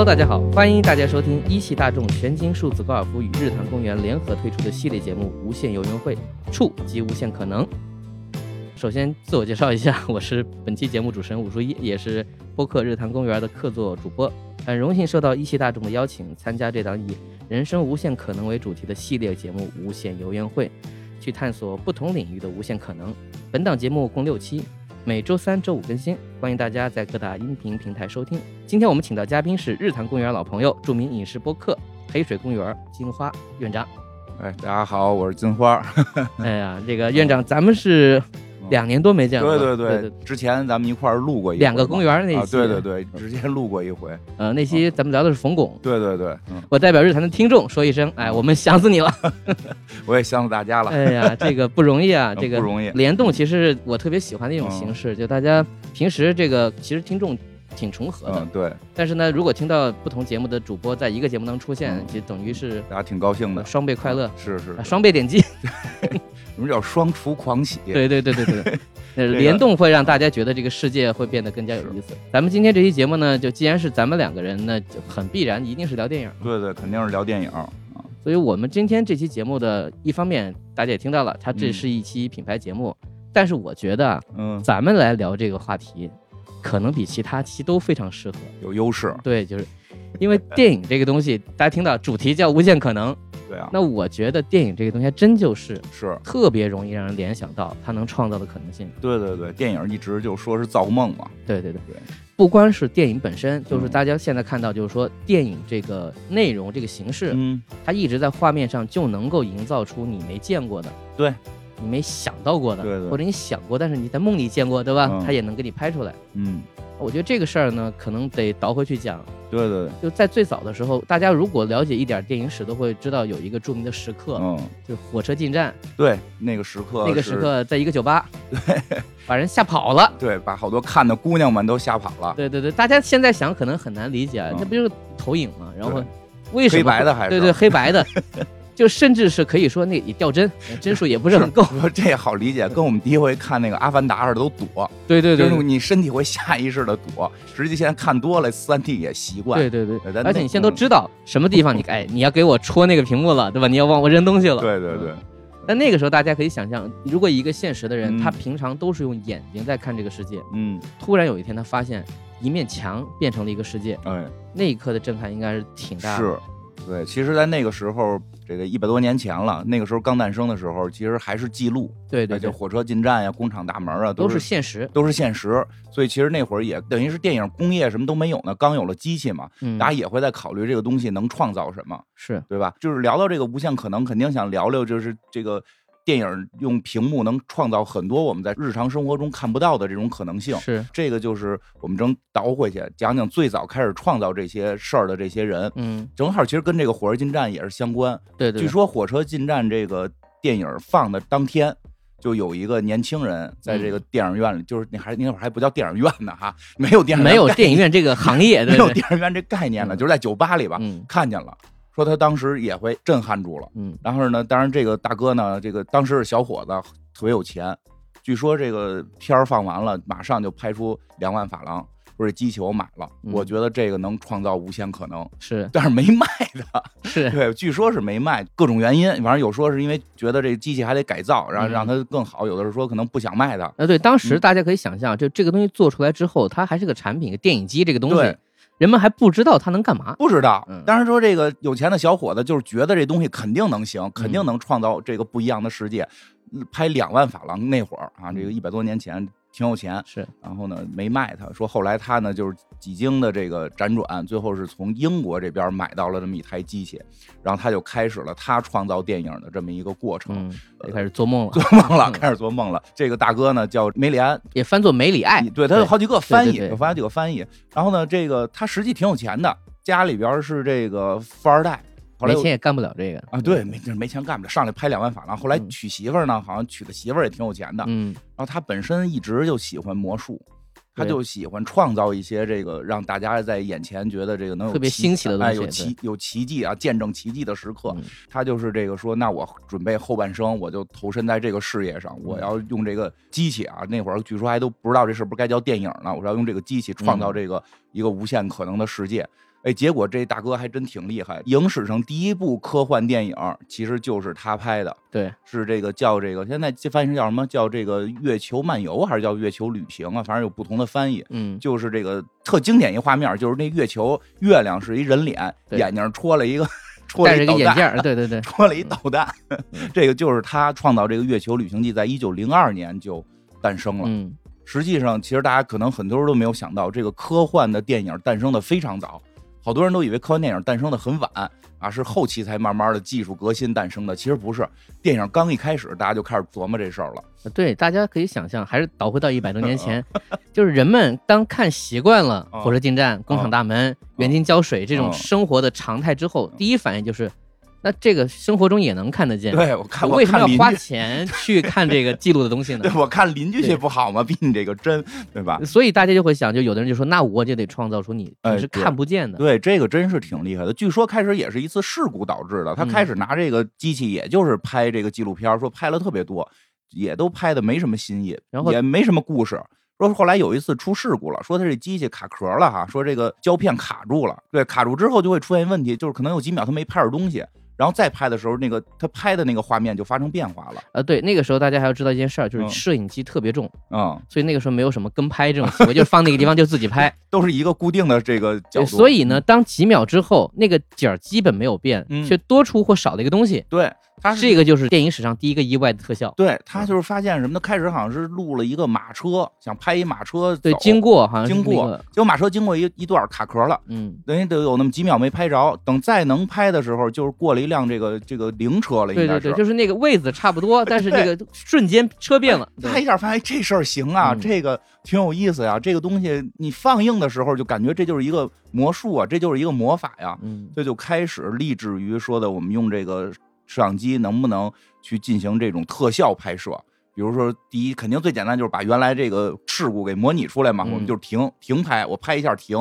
Hello，大家好，欢迎大家收听一汽大众全金数字高尔夫与日坛公园联合推出的系列节目《无限游园会》，触及无限可能。首先自我介绍一下，我是本期节目主持人武书一，也是播客日坛公园的客座主播。很荣幸受到一汽大众的邀请，参加这档以人生无限可能为主题的系列节目《无限游园会》，去探索不同领域的无限可能。本档节目共六期，每周三、周五更新，欢迎大家在各大音频平台收听。今天我们请到嘉宾是日坛公园老朋友、著名影视播客《黑水公园》金花院长。哎，大家好，我是金花。哎呀，这个院长，咱们是两年多没见了。对对对，之前咱们一块儿录过一两个公园那期。对对对，直接录过一回。呃，那期咱们聊的是冯巩。对对对，我代表日坛的听众说一声，哎，我们想死你了。我也想死大家了。哎呀，这个不容易啊，这个不容易。联动其实是我特别喜欢的一种形式，就大家平时这个其实听众。挺重合的，对。但是呢，如果听到不同节目的主播在一个节目当中出现，就等于是大家挺高兴的，双倍快乐，是是，双倍点击，什么叫双厨狂喜？对对对对对，联动会让大家觉得这个世界会变得更加有意思。咱们今天这期节目呢，就既然是咱们两个人那，就很必然一定是聊电影。对对，肯定是聊电影啊。所以我们今天这期节目的一方面，大家也听到了，它这是一期品牌节目，但是我觉得，嗯，咱们来聊这个话题。可能比其他期都非常适合，有优势。对，就是因为电影这个东西，大家听到主题叫无限可能。对啊。那我觉得电影这个东西还真就是是特别容易让人联想到它能创造的可能性。对对对，电影一直就说是造梦嘛。对对对对，不光是电影本身，就是大家现在看到，就是说电影这个内容这个形式，嗯，它一直在画面上就能够营造出你没见过的。对。你没想到过的，对对，或者你想过，但是你在梦里见过，对吧？他也能给你拍出来。嗯，我觉得这个事儿呢，可能得倒回去讲。对对，就在最早的时候，大家如果了解一点电影史，都会知道有一个著名的时刻，嗯，就是火车进站。对，那个时刻，那个时刻，在一个酒吧，对，把人吓跑了。对，把好多看的姑娘们都吓跑了。对对对，大家现在想可能很难理解，那不就是投影吗？然后为什么黑白的还是对对黑白的？就甚至是可以说，那也掉帧，帧数也不是很够。这也好理解，跟我们第一回看那个《阿凡达》似的，都躲。对对对，就是你身体会下意识的躲。实际现在看多了，三 D 也习惯。对对对，而且你现在都知道什么地方，你 哎，你要给我戳那个屏幕了，对吧？你要往我扔东西了。对对对。但那个时候，大家可以想象，如果一个现实的人，他平常都是用眼睛在看这个世界，嗯，突然有一天他发现一面墙变成了一个世界，哎，那一刻的震撼应该是挺大的。是。对，其实，在那个时候，这个一百多年前了，那个时候刚诞生的时候，其实还是记录。对对，就火车进站呀，工厂大门啊，都是现实，都是现实。所以，其实那会儿也等于是电影工业什么都没有呢，刚有了机器嘛，大家也会在考虑这个东西能创造什么，是对吧？就是聊到这个无限可能，肯定想聊聊，就是这个。电影用屏幕能创造很多我们在日常生活中看不到的这种可能性，是。这个就是我们正倒回去讲讲最早开始创造这些事儿的这些人，嗯，正好其实跟这个火车进站也是相关，对对。据说火车进站这个电影放的当天，就有一个年轻人在这个电影院里，就是那还那会儿还不叫电影院呢哈，没有电影没有电影院这个行业，没有电影院这概念呢，就是在酒吧里吧，看见了。说他当时也会震撼住了，嗯，然后呢，当然这个大哥呢，这个当时是小伙子，特别有钱，据说这个片儿放完了，马上就拍出两万法郎，说这机器我买了，我觉得这个能创造无限可能，是，但是没卖的，是。对，据说是没卖，各种原因，反正有说是因为觉得这机器还得改造，然后让它更好，有的是说可能不想卖它。呃，对，当时大家可以想象，就这个东西做出来之后，它还是个产品，电影机这个东西。人们还不知道它能干嘛，不知道。当然说这个有钱的小伙子就是觉得这东西肯定能行，肯定能创造这个不一样的世界。拍两万法郎那会儿啊，这个一百多年前。挺有钱是，然后呢没卖他，说后来他呢就是几经的这个辗转，最后是从英国这边买到了这么一台机器，然后他就开始了他创造电影的这么一个过程，嗯开始做梦了，做梦了，开始做梦了。这个大哥呢叫梅里安，也翻作梅里爱，对他有好几个翻译，有好几个翻译。然后呢，这个他实际挺有钱的，家里边是这个富二代。没钱也干不了这个啊，对，没没钱干不了，上来拍两万法郎。后来娶媳妇儿呢，好像娶的媳妇儿也挺有钱的。嗯，然后他本身一直就喜欢魔术，他就喜欢创造一些这个让大家在眼前觉得这个能有特别新奇的东西，有奇有奇迹啊，见证奇迹的时刻。他就是这个说，那我准备后半生我就投身在这个事业上，我要用这个机器啊。那会儿据说还都不知道这是不是该叫电影呢，我要用这个机器创造这个一个无限可能的世界。哎，结果这大哥还真挺厉害，影史上第一部科幻电影其实就是他拍的，对，是这个叫这个现在翻译成叫什么叫这个月球漫游还是叫月球旅行啊？反正有不同的翻译。嗯，就是这个特经典一画面，就是那月球月亮是一人脸，眼睛戳了一个 戳了一个眼镜儿，对对对，戳了一导弹。嗯这个就是他创造这个月球旅行记，在一九零二年就诞生了。嗯，实际上，其实大家可能很多人都没有想到，这个科幻的电影诞生的非常早，好多人都以为科幻电影诞生的很晚啊，是后期才慢慢的技术革新诞生的。其实不是，电影刚一开始，大家就开始琢磨这事儿了。对，大家可以想象，还是倒回到一百多年前，就是人们当看习惯了嗯火车进站、工厂大门、园丁浇水这种嗯生活的常态之后，第一反应就是，那这个生活中也能看得见。对我看，我为什么要花钱去看这个记录的东西呢 对？我看邻居对去不好吗？比你这个真，对吧？所以大家就会想，就有的人就说，那我就得创造出你哎你是看不见的。对，这个真是挺厉害的。据说开始也是一次事故导致的，他嗯开始拿这个机器，也就是拍这个纪录片，说拍了特别多，也都拍的没什么新意，然后也没什么故事。说后来有一次出事故了，说他这机器卡壳了哈，说这个胶片卡住了，对，卡住之后就会出现问题，就是可能有几秒他没拍着东西，然后再拍的时候，那个他拍的那个画面就发生变化了，呃，对，那个时候大家还要知道一件事儿，就是嗯。摄影机特别重，嗯，所以那个时候没有什么跟拍这种行为，就放那个地方就自己拍。都是一个固定的这个角，度，所以呢，当几秒之后，那个景儿基本没有变，嗯。却多出或少了一个东西，对，他是这个就是电影史上第一个意外的特效。对他就是发现什么呢？开始好像是录了一个马车，想拍一马车对，经过好像经过那个，结果马车经过一一段卡壳了，嗯，等于得有那么几秒没拍着。等再能拍的时候，就是过了一辆这个这个灵车了，应该是。对对对，就是那个位子差不多，但是这个瞬间车变了。对他一下发现这事儿行啊，嗯这个挺有意思呀。这个东西你放映的时候就感觉这就是一个魔术啊，这就是一个魔法呀。嗯，这就开始立志于说的，我们用这个摄像机能不能去进行这种特效拍摄？比如说，第一肯定最简单就是把原来这个事故给模拟出来嘛，嗯。我们就停停拍，我拍一下停，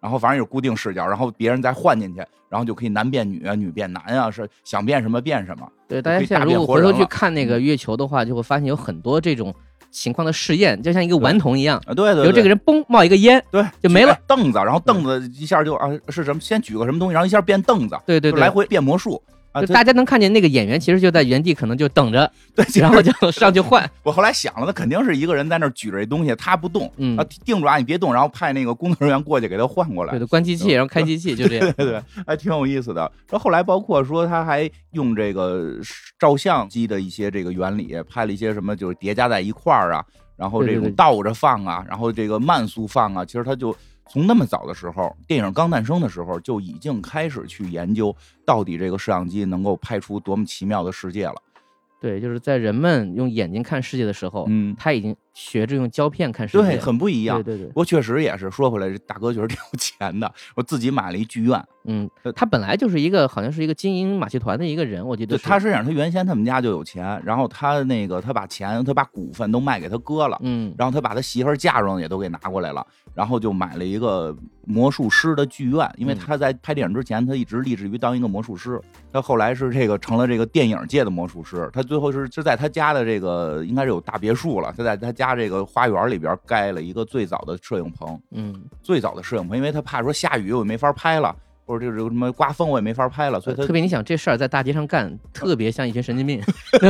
然后反正有固定视角，然后别人再换进去，然后就可以男变女啊，女变男啊，是想变什么变什么。对，大家如果回头去看那个月球的话，就会发现有很多这种情况的试验，就像一个顽童一样，啊，对对对，比如这个人嘣冒一个烟，对就没了。凳子，然后凳子一下就啊是什么，先举个什么东西，然后一下变凳子，对对对，就来回变魔术就大家能看见那个演员其实就在原地，可能就等着，对，然后就上去换。我后来想了，那肯定是一个人在那儿举着这东西，他不动，嗯啊，定住啊，你别动，然后派那个工作人员过去给他换过来对。对，关机器，然后开机器，就这样。对对，还挺有意思的。然后后来包括说他还用这个照相机的一些这个原理，拍了一些什么就是叠加在一块儿啊，然后这种倒着放啊，然后这个慢速放啊，其实他就。从那么早的时候，电影刚诞生的时候，就已经开始去研究到底这个摄像机能够拍出多么奇妙的世界了。对，就是在人们用眼睛看世界的时候，嗯，他已经学着用胶片看世界对，很不一样。对对对不，过确实也是说回来，这大哥确实挺有钱的，我自己买了一剧院。嗯呃，他本来就是一个好像是一个经营马戏团的一个人，我记得对，他实际上，他原先他们家就有钱，然后他那个他把钱，他把股份都卖给他哥了，嗯然后他把他媳妇儿嫁妆也都给拿过来了，然后就买了一个魔术师的剧院，因为嗯他在拍电影之前，他一直立志于当一个魔术师，他后来是这个成了这个电影界的魔术师，他最后是是在他家的这个应该是有大别墅了，他在他家这个花园里边盖了一个最早的摄影棚，嗯，最早的摄影棚，因为他怕说下雨我也没法拍了，或者这个什么刮风我也没法拍了，所以他特别你想这事儿在大街上干，特别像一群神经病，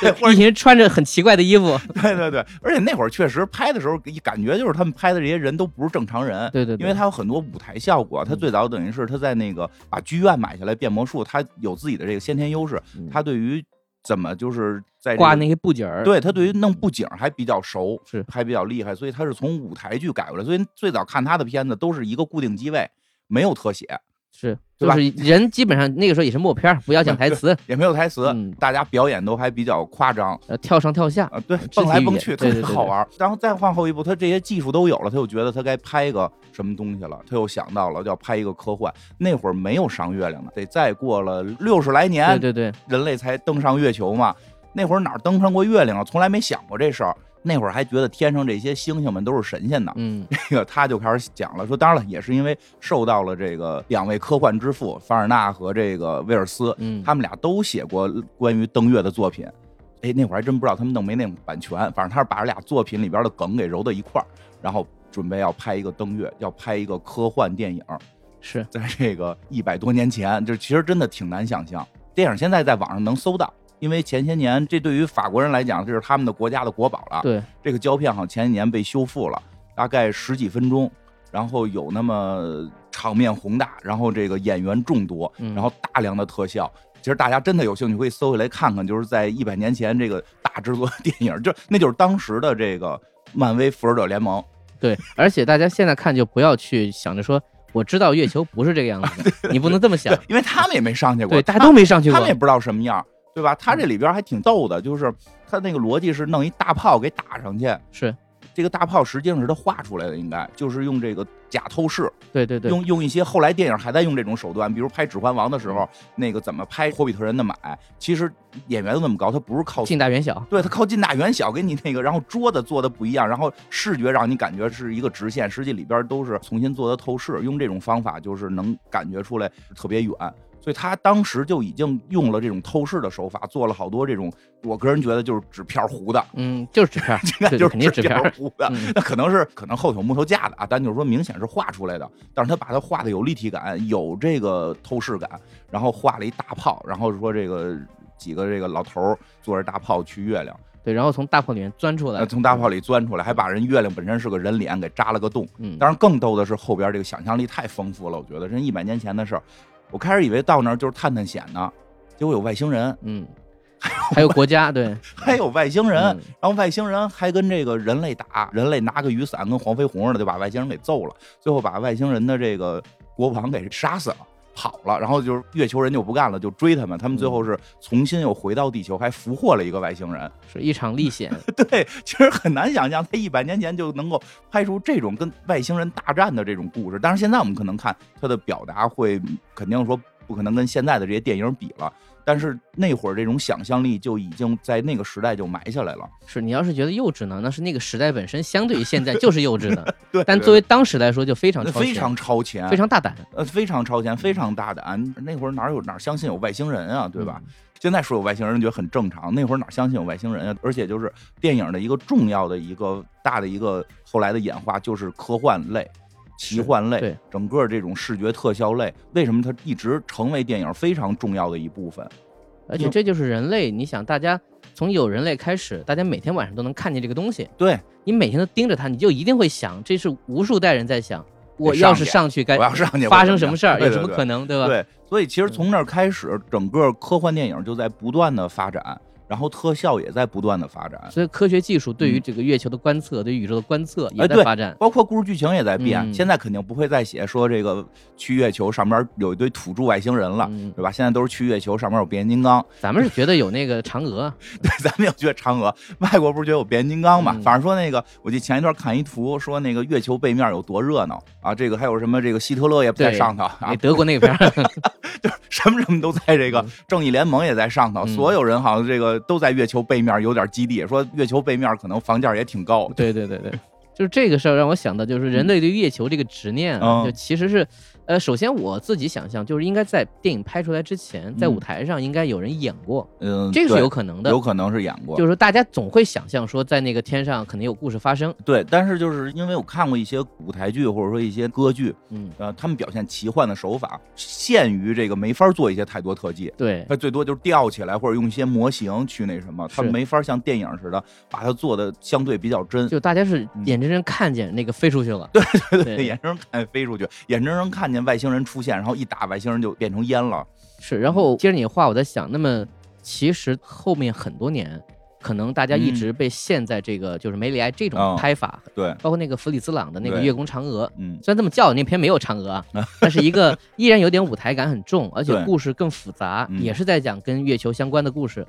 对或者 一群穿着很奇怪的衣服。对对对，而且那会儿确实拍的时候，一感觉就是他们拍的这些人都不是正常人。对对对，因为他有很多舞台效果，他嗯最早等于是他在那个把剧院买下来变魔术，他有自己的这个先天优势，嗯他对于怎么就是在、这个、挂那些布景儿，对他对于弄布景还比较熟，是。还比较厉害，所以他是从舞台剧改过来，所以最早看他的片子都是一个固定机位，没有特写，是就是人基本上那个时候也是默片儿，不要讲台词，也没有台词，嗯大家表演都还比较夸张。呃，跳上跳下，啊，对，蹦来蹦去，特别好玩儿。然后再往后一步，他这些技术都有了，他又觉得他该拍一个什么东西了，他又想到了要拍一个科幻。那会儿没有上月亮的，得再过了六十来年，对对对，人类才登上月球嘛。那会儿哪儿登上过月亮啊？从来没想过这事儿。那会儿还觉得天上这些星星们都是神仙呢。嗯 这个他就开始讲了，说当然了，也是因为受到了这个两位科幻之父凡尔纳和这个威尔斯，嗯，他们俩都写过关于登月的作品。哎，那会儿还真不知道他们弄没那种版权，反正他是把这俩作品里边的梗给揉到一块儿，然后准备要拍一个登月，要拍一个科幻电影。是在这个一百多年前，就其实真的挺难想象。电影现在在网上能搜到，因为前些年这对于法国人来讲，这是他们的国家的国宝了。对，这个胶片好像前几年被修复了，大概十几分钟，然后有那么场面宏大，然后这个演员众多，嗯然后大量的特效。其实大家真的有兴趣可以搜回来看看，就是在一百年前这个大制作 电影，就那就是当时的这个漫威复仇者联盟。对，而且大家现在看就不要去想着说，我知道月球不是这个样子的，你不能这么想。，因为他们也没上去过，对，大家都没上去过他们也。不知道什么样，对吧？他这里边还挺逗的，就是他那个逻辑是弄一大炮给打上去，是这个大炮实际上是他画出来的，应该就是用这个假透视，对对对，用用一些后来电影还在用这种手段，比如拍《指环王》的时候，那个怎么拍霍比特人的买，其实演员都那么高，他不是靠近大远小。对他靠近大远小给你那个，然后桌子做的不一样，然后视觉让你感觉是一个直线，实际里边都是重新做的透视，用这种方法就是能感觉出来特别远。所以他当时就已经用了这种透视的手法，做了好多这种，我个人觉得就是纸片糊的，嗯，就是纸片 就是纸片。糊的。嗯 那可能是可能后头有木头架的啊，但就是说明显是画出来的，但是他把它画的有立体感，有这个透视感，然后画了一大炮，然后说这个几个这个老头儿坐着大炮去月亮。对，然后从大炮里面钻出来呃，，从大炮里钻出来，还把人月亮本身是个人脸给扎了个洞。嗯，当然，更逗的是后边这个想象力太丰富了，我觉得人一百年前的事儿。我开始以为到那儿就是探探险呢，结果有外星人，嗯，还有国家，对，还有外星人，嗯然后外星人还跟这个人类打，人类拿个雨伞跟黄飞鸿似的，就把外星人给揍了，最后把外星人的这个国王给杀死了。跑了，然后就是月球人就不干了，就追他们。他们最后是重新又回到地球，还俘获了一个外星人。是一场历险。对，其实很难想象，他一百年前就能够拍出这种跟外星人大战的这种故事。但是现在我们可能看他的表达会，肯定说不可能跟现在的这些电影比了。但是那会儿这种想象力就已经在那个时代就埋下来了。是你要是觉得幼稚呢，那是那个时代本身相对于现在就是幼稚的，对，但作为当时来说就非常非常超前，非常大胆，呃非常超前，非常大胆。那会儿哪有哪儿相信有外星人啊，对吧？嗯？现在说有外星人觉得很正常，那会儿哪相信有外星人啊？而且就是电影的一个重要的一个大的一个后来的演化，就是科幻类、奇幻类对，整个这种视觉特效类，为什么它一直成为电影非常重要的一部分？而且这就是人类，你想，大家从有人类开始，大家每天晚上都能看见这个东西，对，你每天都盯着它，你就一定会想，这是无数代人在想，我要是上去该我要上去发生什么事儿，有什么可能，对吧？对，所以其实从那儿开始，整个科幻电影就在不断的发展，然后特效也在不断的发展。所以科学技术对于嗯这个月球的观测，对于宇宙的观测也在发展。包括故事剧情也在变，嗯现在肯定不会再写说这个去月球上面有一堆土著外星人了，嗯，对吧？现在都是去月球上面有变形金刚，咱们是觉得有那个嫦娥，对，咱们也觉得嫦娥，外国不是觉得有变形金刚嘛？嗯反正说那个，我记得前一段看一图，说那个月球背面有多热闹啊！这个还有什么这个希特勒也在上头啊，德国那边，就是什么什么都在这个嗯正义联盟也在上头，嗯所有人好像这个都在月球背面有点基地，说月球背面可能房价也挺高。对对对对，就是这个事儿让我想到，就是人类对月球这个执念啊，嗯。就其实是，呃，首先我自己想象，就是应该在电影拍出来之前，在嗯舞台上应该有人演过，嗯，这个是有可能的。有可能是演过，就是说，大家总会想象说，在那个天上可能有故事发生。对。但是就是因为我看过一些舞台剧或者说一些歌剧，嗯，呃，他们表现奇幻的手法限于这个没法做一些太多特技，对，他最多就是吊起来或者用一些模型去那什么，它是没法像电影似的把它做的相对比较真。就大家是嗯眼睁睁看见那个飞出去了。对对，眼睁睁看见飞出去，眼睁睁看见外星人出现，然后一打外星人就变成烟了。是。然后接着你的话，我在想，那么其实后面很多年，可能大家一直被陷在这个就是梅里埃这种嗯拍法，对，包括那个弗里兹朗的那个《月宫嫦娥》，嗯，虽然这么叫，那篇没有嫦娥啊，但是一个依然有点舞台感很重，而且故事更复杂，嗯也是在讲跟月球相关的故事，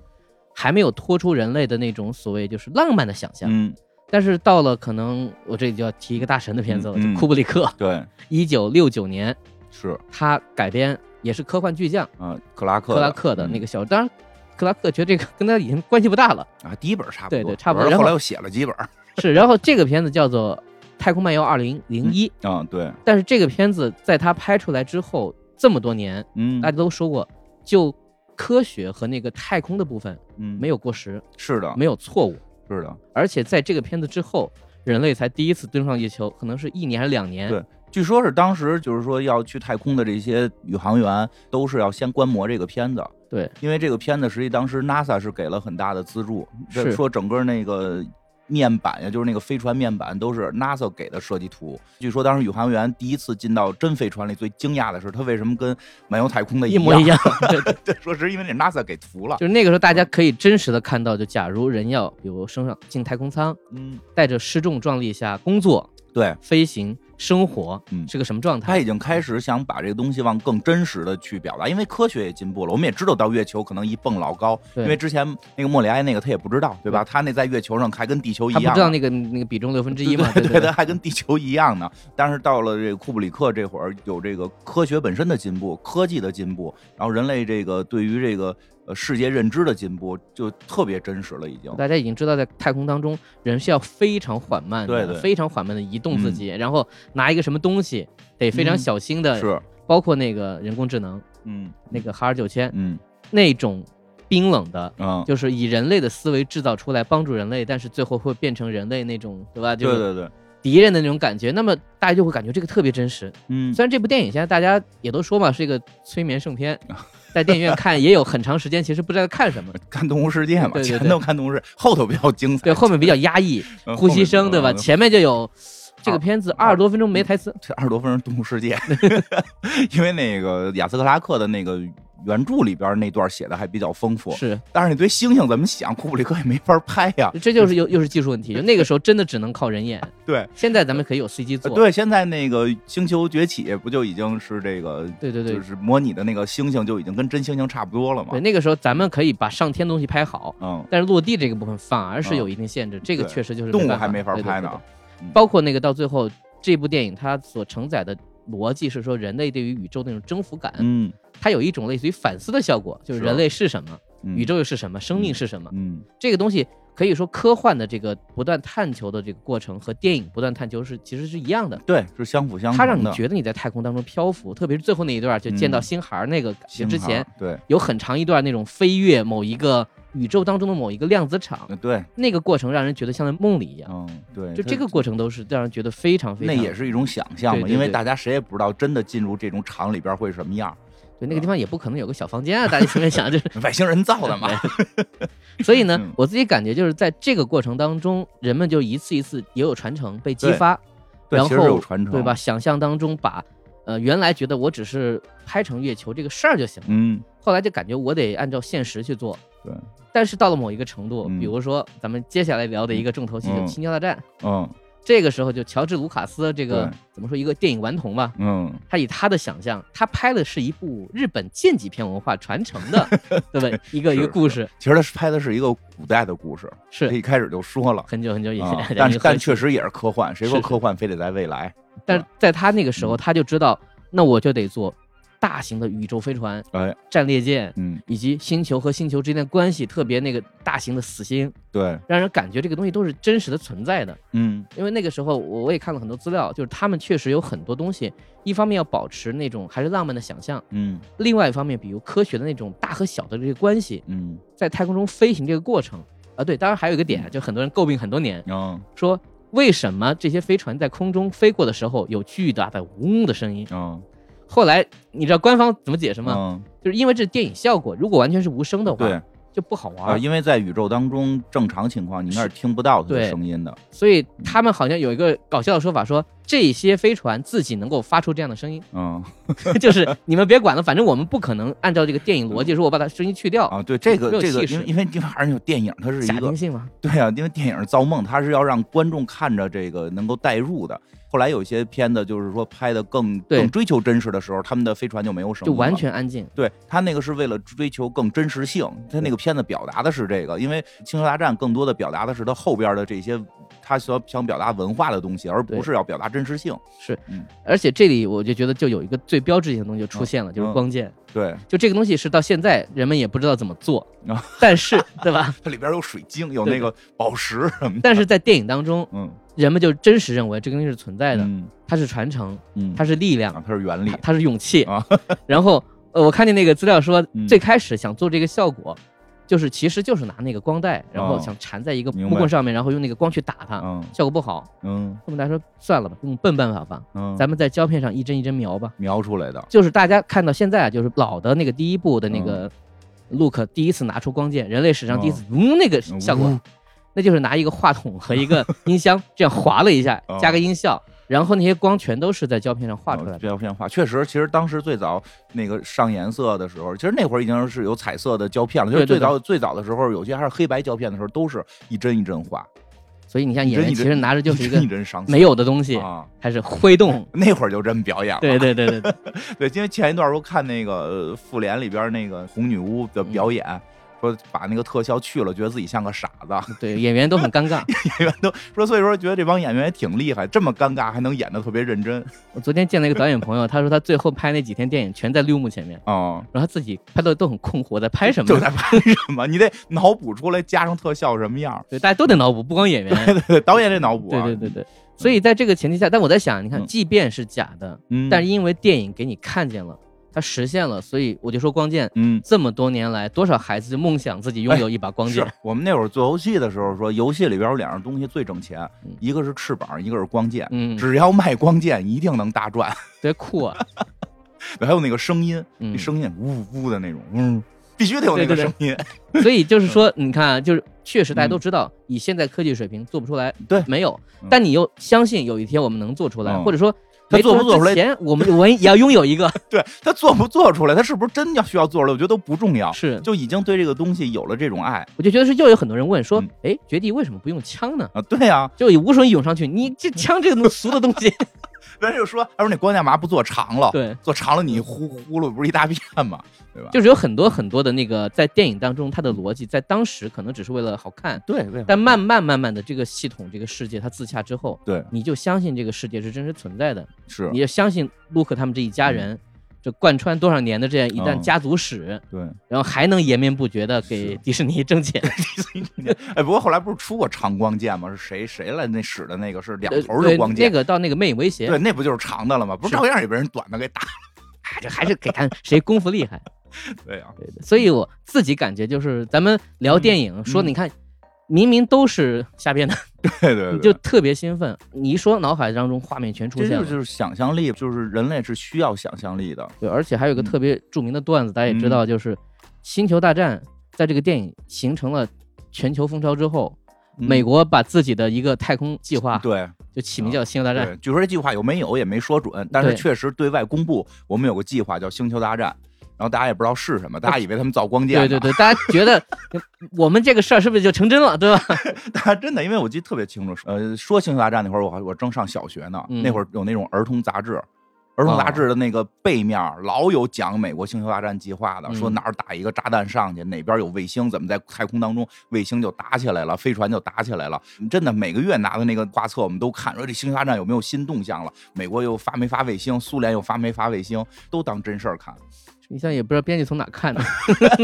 还没有拖出人类的那种所谓就是浪漫的想象。嗯，但是到了可能我这里就要提一个大神的片子了，嗯。嗯就库布里克，对，一九六九年是，他改编也是科幻巨匠嗯，克拉克，克拉克的嗯。那个小，当然克拉克觉得这个跟他已经关系不大了，啊，第一本差不多，对对差不多。然后后来又写了几本，是。然后这个片子叫做《太空漫游二零零一》，啊，对，但是这个片子在他拍出来之后这么多年，嗯。大家都说过，就科学和那个太空的部分嗯，没有过时，是的，没有错误，是的，而且在这个片子之后，人类才第一次登上月球，可能是一年还是两年。对，据说是当时就是说要去太空的这些宇航员都是要先观摩这个片子，对，因为这个片子实际当时 NASA 是给了很大的资助，是。说整个那个。面板呀，就是那个飞船面板，都是 NASA 给的设计图。据说当时宇航员第一次进到真飞船里，最惊讶的是他为什么跟漫游太空的一模一样。对 对，对说是因为那 NASA 给图了。就是那个时候，大家可以真实的看到，就假如人要比如升上进太空舱，嗯，带着失重状力下工作，对，飞行。生活嗯是个什么状态？他已经开始想把这个东西往更真实的去表达，因为科学也进步了。我们也知道到月球可能一蹦老高，因为之前那个莫里埃那个他也不知道，对吧？他那在月球上还跟地球一样，他不知道那个那个比重六分之一嘛？对对，他还跟地球一样呢。但是到了这个库布里克这会儿，有这个科学本身的进步，科技的进步，然后人类这个对于这个。呃，世界认知的进步就特别真实了，已经。大家已经知道，在太空当中，人是要非常缓慢的，非常缓慢的移动自己，然后拿一个什么东西，得非常小心的。是，包括那个人工智能，嗯，那个哈尔九千，嗯，那种冰冷的，嗯，就是以人类的思维制造出来帮助人类，但是最后会变成人类那种，对吧？对对对，敌人的那种感觉。那么大家就会感觉这个特别真实。嗯，虽然这部电影现在大家也都说嘛，是一个催眠圣片。在电影院看也有很长时间，其实不知道看什么，看《动物世界》嘛，前头看《动物世界》，后头比较精彩，对，后面比较压抑，呼吸声，对吧？前面就有这个片子二十多分钟没台词，这二十多分钟《动物世界》，因为那个亚斯克拉克的那个。原著里边那段写的还比较丰富，是，但是你对星星怎么想，库布里克也没法拍呀，这就是又又是技术问题，就那个时候真的只能靠人眼。对，现在咱们可以有 CG 做。对，现在那个《星球崛起》不就已经是这个？对对对，就是模拟的那个星星就已经跟真星星差不多了嘛。对，那个时候咱们可以把上天东西拍好，嗯，但是落地这个部分反而是有一定限制，这个确实就是动物还没法拍呢。包括那个到最后这部电影它所承载的。逻辑是说，人类对于宇宙那种征服感，嗯，它有一种类似于反思的效果，就是人类是什么，宇宙又是什么，生命是什么，嗯，这个东西可以说科幻的这个不断探求的这个过程和电影不断探求是其实是一样的，对，是相辅相成它让你觉得你在太空当中漂浮，特别是最后那一段，就见到星孩那个之前，对，有很长一段那种飞跃某一个。宇宙当中的某一个量子场，对那个过程让人觉得像在梦里一样。嗯，对，就这个过程都是让人觉得非常非常。那也是一种想象嘛，因为大家谁也不知道真的进入这种场里边会什么样。对，那个地方也不可能有个小房间啊，大家随便想，就是 外星人造的嘛。所以呢，我自己感觉就是在这个过程当中，人们就一次一次也有传承被激发，然后对吧？想象当中把。呃，原来觉得我只是拍成月球这个事儿就行了，嗯，后来就感觉我得按照现实去做，对。但是到了某一个程度，比如说咱们接下来聊的一个重头戏就《星球大战》，嗯，这个时候就乔治·卢卡斯这个怎么说一个电影顽童吧，嗯，他以他的想象，他拍的是一部日本剑戟片文化传承的，对吧？一个一个故事。其实他拍的是一个古代的故事，是。一开始就说了，很久很久以前，但但确实也是科幻，谁说科幻非得在未来？但是在他那个时候，他就知道，那我就得做大型的宇宙飞船，哎，战列舰，嗯，以及星球和星球之间的关系，特别那个大型的死星，对，让人感觉这个东西都是真实的存在的，嗯，因为那个时候我我也看了很多资料，就是他们确实有很多东西，一方面要保持那种还是浪漫的想象，嗯，另外一方面，比如科学的那种大和小的这个关系，嗯，在太空中飞行这个过程，啊，对，当然还有一个点，就很多人诟病很多年，嗯，说。为什么这些飞船在空中飞过的时候有巨大的嗡的声音？嗯，后来你知道官方怎么解释吗？嗯，就是因为这是电影效果，如果完全是无声的话，对。就不好玩，因为在宇宙当中，正常情况你应该是听不到它的声音的。所以他们好像有一个搞笑的说法，说这些飞船自己能够发出这样的声音。嗯，就是你们别管了，反正我们不可能按照这个电影逻辑说，我把它声音去掉啊。对，这个这个，因为因为这玩意儿有电影，它是一个假定性嘛。对啊，因为电影造梦，它是要让观众看着这个能够代入的。后来有些片子就是说拍的更更追求真实的时候，他们的飞船就没有声音，就完全安静。对他那个是为了追求更真实性，他那个片子表达的是这个，因为《星球大战》更多的表达的是他后边的这些他所想表达文化的东西，而不是要表达真实性。是，而且这里我就觉得就有一个最标志性的东西就出现了，就是光剑。对，就这个东西是到现在人们也不知道怎么做，但是对吧？它里边有水晶，有那个宝石什么的。但是在电影当中，嗯。人们就真实认为这个东西是存在的，嗯，它是传承，嗯，它是力量，它是原理，它是勇气。啊。然后，呃，我看见那个资料说，最开始想做这个效果，就是其实就是拿那个光带，然后哦想缠在一个木棍上面，然后用那个光去打它，嗯。效果不好。嗯。后面大家说算了吧，用笨办法吧，嗯，咱们在胶片上一帧一帧描吧。描出来的，就是大家看到现在啊，就是老的那个第一部的那个 Look 第一次拿出光剑，人类史上第一次嗯那个效果呜，那就是拿一个话筒和 一个音箱这样划了一下哦，加个音效，然后那些光全都是在胶片上画出来的。胶片画确实，其实当时最早那个上颜色的时候，其实那会儿已经是有彩色的胶片了。就是最早最早的时候，有些还是黑白胶片的时候，都是一帧一帧画，所以你像演其实拿着就是一个没有的东西，啊。开始挥动。那会儿就这么表演了。对对对对对，对，因为前一段我看那个呃复联里边那个红女巫的表演，说把那个特效去了，觉得自己像个傻子。对演员都很尴尬。演员都说，所以说觉得这帮演员也挺厉害，这么尴尬还能演的特别认真 我昨天见了一个导演朋友，他说他最后拍那几天电影全在绿幕前面，哦。然后他自己拍的都很困惑，在拍什么？就在拍什么？你得脑补出来，加上特效什么样？对，大家都得脑补，不光演员。对对对，导演得脑补、啊。对对对对，所以在这个前提下，但我在想，你看，嗯即便是假的，嗯，但是因为电影给你看见了，它实现了，所以我就说光剑。嗯，这么多年来，多少孩子就梦想自己拥有一把光是剑？我们那会儿做游戏的时候说，游戏里边有两样东西最挣钱，嗯一个是翅膀，一个是光剑。嗯，只要卖光剑，一定能大赚。特别酷啊！还有那个声音，嗯那声音呜呜的那种，嗯，必须得有那个对对声音。所以就是说，你看啊，就是确实大家都知道，以现在科技水平做不出来，嗯对没有嗯，但你又相信有一天我们能做出来，嗯或者说他做做不做出来之前，我们我也要拥有一个，对他做不做出来，他是不是真要需要做出来，我觉得都不重要，是，就已经对这个东西有了这种爱我就觉得是又有很多人问说嗯，哎，绝地为什么不用枪呢？啊。对啊、就以无数人涌上去，你这枪这个东 俗的东西，别人就说，他说那光干嘛不做长了，对，做长了你呼呼噜不是一大片吗？对吧？就是有很多很多的那个在电影当中，它的逻辑在当时可能只是为了好看，对对，但慢慢慢慢的这个系统这个世界它自洽之后，对你就相信这个世界是真实存在的，是你，就相信卢克他们这一家人。这贯穿多少年的这样一段嗯家族史，对。然后还能延绵不绝的给是 迪士尼挣钱，哎，不过后来不是出过长光剑吗？是谁谁来那使的那个是两头的光剑？那个到那个魅影威胁，对，那不就是长的了吗？不是是照样也被人短的给打 这还是给看谁功夫厉害。对啊、对的，所以我自己感觉就是咱们聊电影，说嗯你看，明明都是瞎编的，对对对，你就特别兴奋。你一说脑海当中画面全出现了，这就就是想象力，就是人类是需要想象力的。对，而且还有一个嗯特别著名的段子，大家也知道，就是《星球大战》在这个电影形成了全球风潮之后，嗯美国把自己的一个太空计划对就起名叫《星球大战》。对，据说这计划有没有也没说准，但是确实对外公布，我们有个计划叫星球大战。然后大家也不知道是什么，大家以为他们造光剑呢。对对对，大家觉得 我们这个事儿是不是就成真了，对吧？大家真的，因为我记得特别清楚。呃，说星球大战那会儿，我还我正上小学呢，嗯那会儿有那种儿童杂志。儿童杂志的那个背面老有讲美国星球大战计划的，嗯说哪儿打一个炸弹上去，哪边有卫星，怎么在太空当中卫星就打起来了，飞船就打起来了。真的，每个月拿的那个画册我们都看，说这星球大战有没有新动向了，美国又发没发卫星，苏联又发没发卫星，都当真事儿看。你像也不知道编辑从哪看的，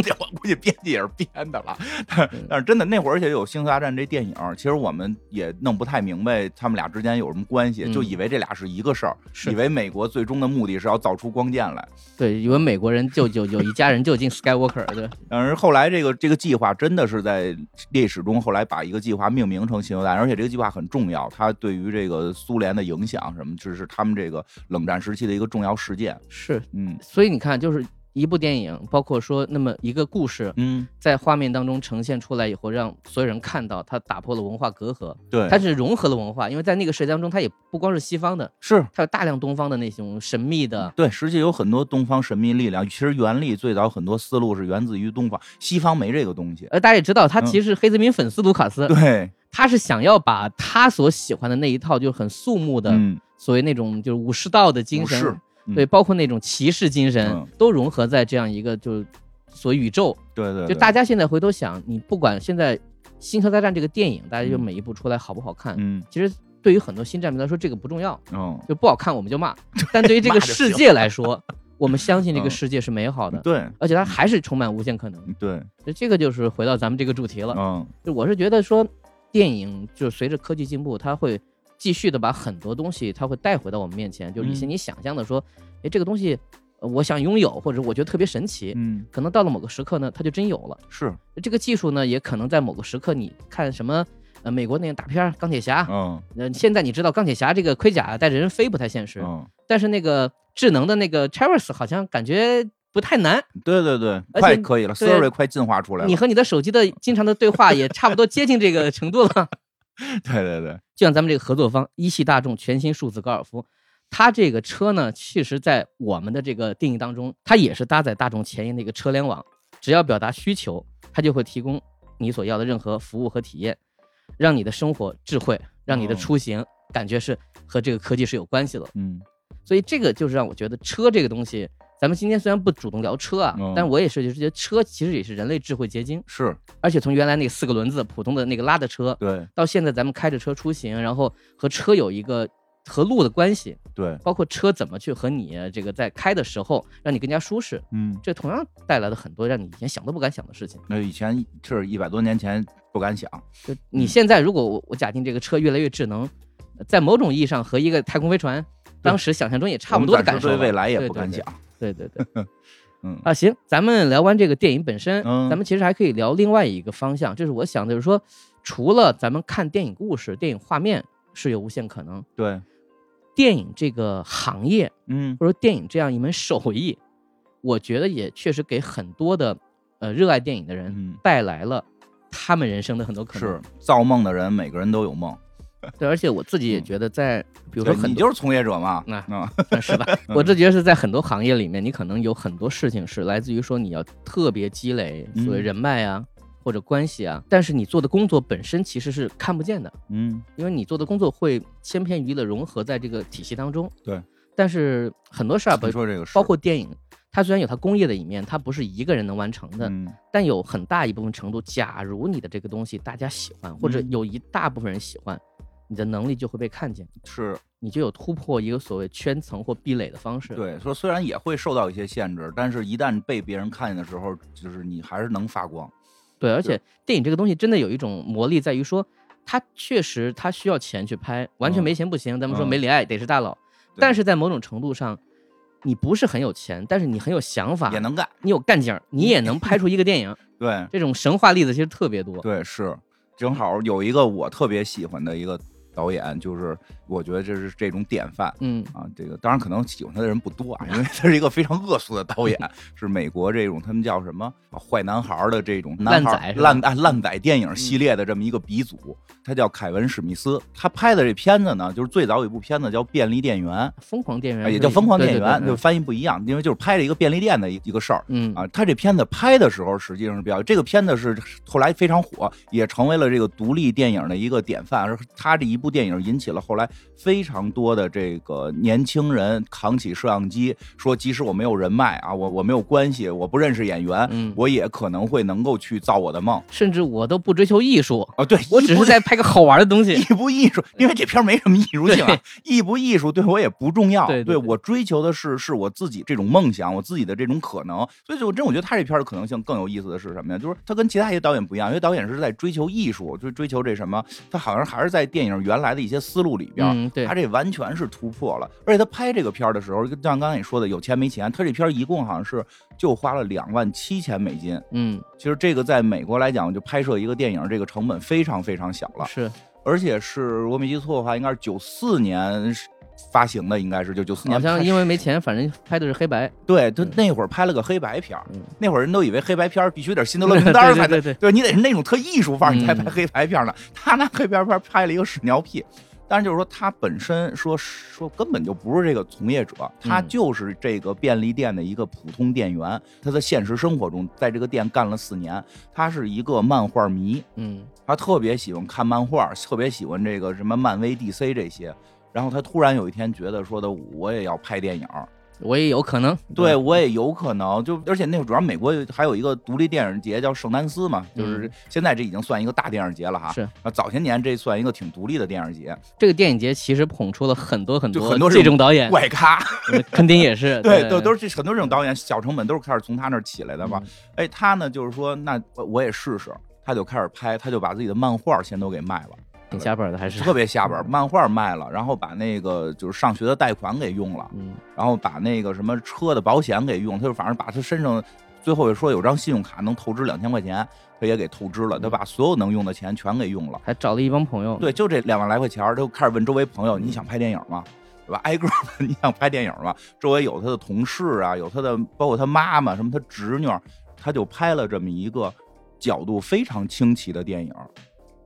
这 我估计编辑也是编的了，但是但是真的那会儿，而且有《星球大战》这电影，其实我们也弄不太明白他们俩之间有什么关系，嗯就以为这俩是一个事儿，是以为美国最终的目的是要造出光剑来。对，以为美国人就就有一家人就进 Skywalker，对？但是后来这个这个计划真的是在历史中后来把一个计划命名成星球大战，而且这个计划很重要，它对于这个苏联的影响什么，这是他们这个冷战时期的一个重要事件。是，嗯所以你看，就是一部电影，包括说那么一个故事，嗯，在画面当中呈现出来以后，让所有人看到，它打破了文化隔阂，对，它是融合了文化，因为在那个世界当中，它也不光是西方的，是它有大量东方的那种神秘的，对，实际有很多东方神秘力量。其实原力最早很多思路是源自于东方，西方没这个东西。呃大家也知道，他嗯其实是黑泽明粉丝卢卡斯，对，他是想要把他所喜欢的那一套就是很肃穆的，嗯，所谓那种就是武士道的精神，嗯对，包括那种骑士精神，嗯。都融合在这样一个就所谓宇宙。对对，就大家现在回头想，你不管现在《星球大战》这个电影，大家就嗯。每一部出来好不好看，嗯。其实对于很多新战迷来说，这个不重要，嗯，就不好看我们就骂。但对于这个世界来说，我们相信这个嗯。世界是美好的，对。而且它还是充满无限可能。对，就这个就是回到咱们这个主题了。嗯。就我是觉得说，电影就随着科技进步，它会继续的把很多东西，它会带回到我们面前。就是以前嗯你想象的说，哎，这个东西，呃我想拥有，或者我觉得特别神奇，嗯，可能到了某个时刻呢，它就真有了。是，这个技术呢，也可能在某个时刻，你看什么呃美国那个大片《钢铁侠》，嗯呃现在你知道钢铁侠这个盔甲带着人飞不太现实，嗯，但是那个智能的那个 Traverse 好像感觉不太难，对对对，而且快可以了，Siri 快进化出来了。你和你的手机的经常的对话也差不多接近这个程度了。对对对，就像咱们这个合作方一汽大众全新数字高尔夫，它这个车呢，其实在我们的这个定义当中，它也是搭载大众前沿的一个车联网，只要表达需求，它就会提供你所要的任何服务和体验，让你的生活智慧，让你的哦。出行感觉是和这个科技是有关系的。嗯。所以这个就是让我觉得车这个东西，咱们今天虽然不主动聊车啊，嗯但我也是觉得车其实也是人类智慧结晶，是，而且从原来那四个轮子普通的那个拉的车，对到现在咱们开着车出行，然后和车有一个和路的关系，对，包括车怎么去和你这个在开的时候让你更加舒适，嗯，这同样带来了很多让你以前想都不敢想的事情。那以前是一百多年前不敢想，就你现在如果我我假定这个车越来越智能，在某种意义上和一个太空飞船当时想象中也差不多的感受对未来也不敢想。对对对。嗯啊，行，咱们聊完这个电影本身，嗯咱们其实还可以聊另外一个方向，就是我想的，就是说，除了咱们看电影故事、电影画面是有无限可能，对，电影这个行业嗯或者电影这样一门手艺，我觉得也确实给很多的呃热爱电影的人嗯，带来了他们人生的很多可能。是造梦的人，每个人都有梦。对，而且我自己也嗯。觉得在，比如说很多你就是从业者嘛，那啊，嗯 是吧？我这觉得是在很多行业里面，你可能有很多事情是来自于说你要特别积累所谓嗯。人脉啊、或者关系啊，但是你做的工作本身其实是看不见的，嗯，因为你做的工作会千篇一律的融合在这个体系当中。对，但是很多事儿，你说这个是包括电影，它虽然有它工业的一面，它不是一个人能完成的，嗯。但有很大一部分程度，假如你的这个东西大家喜欢，或者嗯。有一大部分人喜欢，你的能力就会被看见，是你就有突破一个所谓圈层或壁垒的方式。对，说虽然也会受到一些限制，但是一旦被别人看见的时候，就是你还是能发光。对，而且电影这个东西真的有一种魔力，在于说它确实它需要钱去拍，完全嗯没钱不行。咱们说嗯没恋爱得是大佬，对但是在某种程度上，你不是很有钱，但是你很有想法也，能干，你有干劲儿，你也能拍出一个电影。对这种神话例子其实特别多。对是，正好有一个我特别喜欢的一个导演，就是我觉得这是这种典范。嗯啊，这个当然可能喜欢他的人不多啊，因为他是一个非常恶俗的导演，是美国这种他们叫什么啊坏男孩的这种男孩烂仔烂啊烂仔电影系列的这么一个鼻祖，他叫凯文史密斯，他拍的这片子呢，就是最早有一部片子叫《便利店员》，疯狂店员啊也叫《疯狂店员》，就翻译不一样，因为就是拍了一个便利店的一一个事儿。嗯啊，他这片子拍的时候实际上是比较，这个片子是后来非常火，也成为了这个独立电影的一个典范。而他这一部电影引起了后来非常多的这个年轻人扛起摄像机，说即使我没有人脉啊，我我没有关系，我不认识演员，嗯，我也可能会能够去造我的梦甚至我都不追求艺术，啊。对，我只是在拍个好玩的东西艺。不艺术，因为这片儿没什么艺术性啊，艺不艺术对我也不重要。对我追求的是是我自己这种梦想，我自己的这种可能。所以就真我觉得他这片儿的可能性更有意思的是什么呀？就是他跟其他一些导演不一样，因为导演是在追求艺术，追追求这什么，他好像还是在电影原来的一些思路里边。嗯，对他，这完全是突破了，而且他拍这个片儿的时候，就像刚才你说的，有钱没钱，他这片儿一共好像是就花了两万七千美金。嗯，其实这个在美国来讲，就拍摄一个电影，这个成本非常非常小了。是，而且是我没记错的话，应该是九四年发行的，应该是就九四年拍。好像因为没钱，反正拍的是黑白。对他嗯那会儿拍了个黑白片儿，嗯那会儿人都以为黑白片儿必须得辛德勒名单儿才能，对对你得是那种特艺术范儿，你才嗯拍黑白片儿呢。他拿黑白片儿拍了一个屎尿屁。但是就是说，他本身说说根本就不是这个从业者，他嗯就是这个便利店的一个普通店员。他在现实生活中，在这个店干了四年，他是一个漫画迷，嗯他特别喜欢看漫画，特别喜欢这个什么漫威、DC 这些。然后他突然有一天觉得说的，我也要拍电影，我也有可能。对我也有可能。就而且那会儿主要美国还有一个独立电影节叫圣丹斯嘛，就是嗯现在这已经算一个大电影节了哈。是。啊，早些年这算一个挺独立的电影节，这个电影节其实捧出了很多很多就很多这种导演，怪咖，呃 肯定也是。对，都都是这很多这种导演小成本都是开始从他那儿起来的嘛。嗯。哎，他呢就是说，那我我也试试，他就开始拍，他就把自己的漫画先都给卖了。挺下本的，还是特别下本。漫画卖了，然后把那个就是上学的贷款给用了，嗯，然后把那个什么车的保险给用，他就反正把他身上最后说有张信用卡能透支两千块钱，他也给透支了，他把所有能用的钱全给用了，还找了一帮朋友，对，就这两万来块钱，他就开始问周围朋友：“你想拍电影吗？对吧？挨个问你想拍电影吗？”周围有他的同事啊，有他的，包括他妈妈，什么他侄女，他就拍了这么一个角度非常清奇的电影。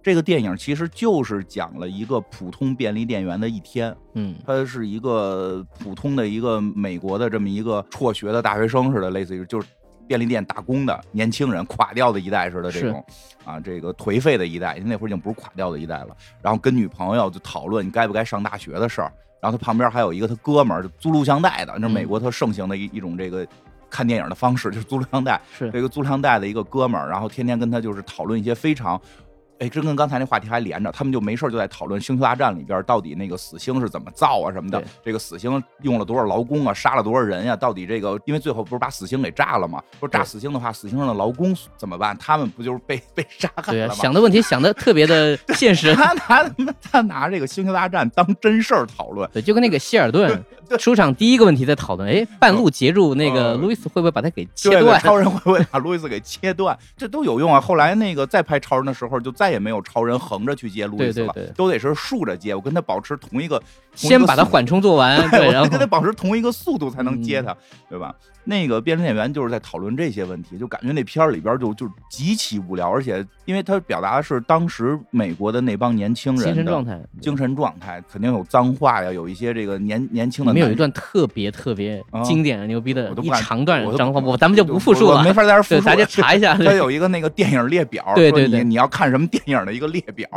这个电影其实就是讲了一个普通便利店员的一天，嗯，他是一个普通的一个美国的这么一个辍学的大学生似的，类似于就是便利店打工的年轻人，垮掉的一代似的这种，啊，这个颓废的一代，那会儿已经不是垮掉的一代了。然后跟女朋友就讨论你该不该上大学的事儿。然后他旁边还有一个他哥们儿，租录像带的，那美国特盛行的一一种这个看电影的方式，就是租录像带。是这个租录像带的一个哥们儿，然后天天跟他就是讨论一些非常。哎，这跟刚才那话题还连着，他们就没事就在讨论《星球大战》里边到底那个死星是怎么造啊什么的，这个死星用了多少劳工啊，杀了多少人呀？到底这个，因为最后不是把死星给炸了吗？说炸死星的话，死星上的劳工怎么办？他们不就是被被杀害了吗？想的问题想的特别的 现实。他拿他拿这个《星球大战》当真事儿讨论，对，就跟那个希尔顿 出场第一个问题在讨论，哎，半路截住那个路易斯会不会把他给切断？超人会不会把路易斯给切断？这都有用啊！后来那个再拍超人的时候，就再也没有超人。横着去接路易斯了，都得是竖着接。我跟他保持同一个，先把他缓冲做完，对，然后 跟他保持同一个速度才能接他，对吧？那个变身演员就是在讨论这些问题，就感觉那片儿里边就就极其无聊，而且因为他表达的是当时美国的那帮年轻人精神状态，精神状态肯定有脏话呀，有一些这个年年轻的。没有一段特别特别经典的牛逼的一长段脏话，我咱们就不复述了，没法在这复述，大家查一下。他有一个那个电影列表，对对对，你要看什么电影的一个列表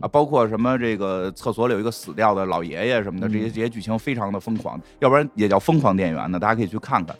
啊，包括什么这个厕所里有一个死掉的老爷爷什么的，这些这些剧情非常的疯狂，要不然也叫疯狂电影呢，大家可以去看看。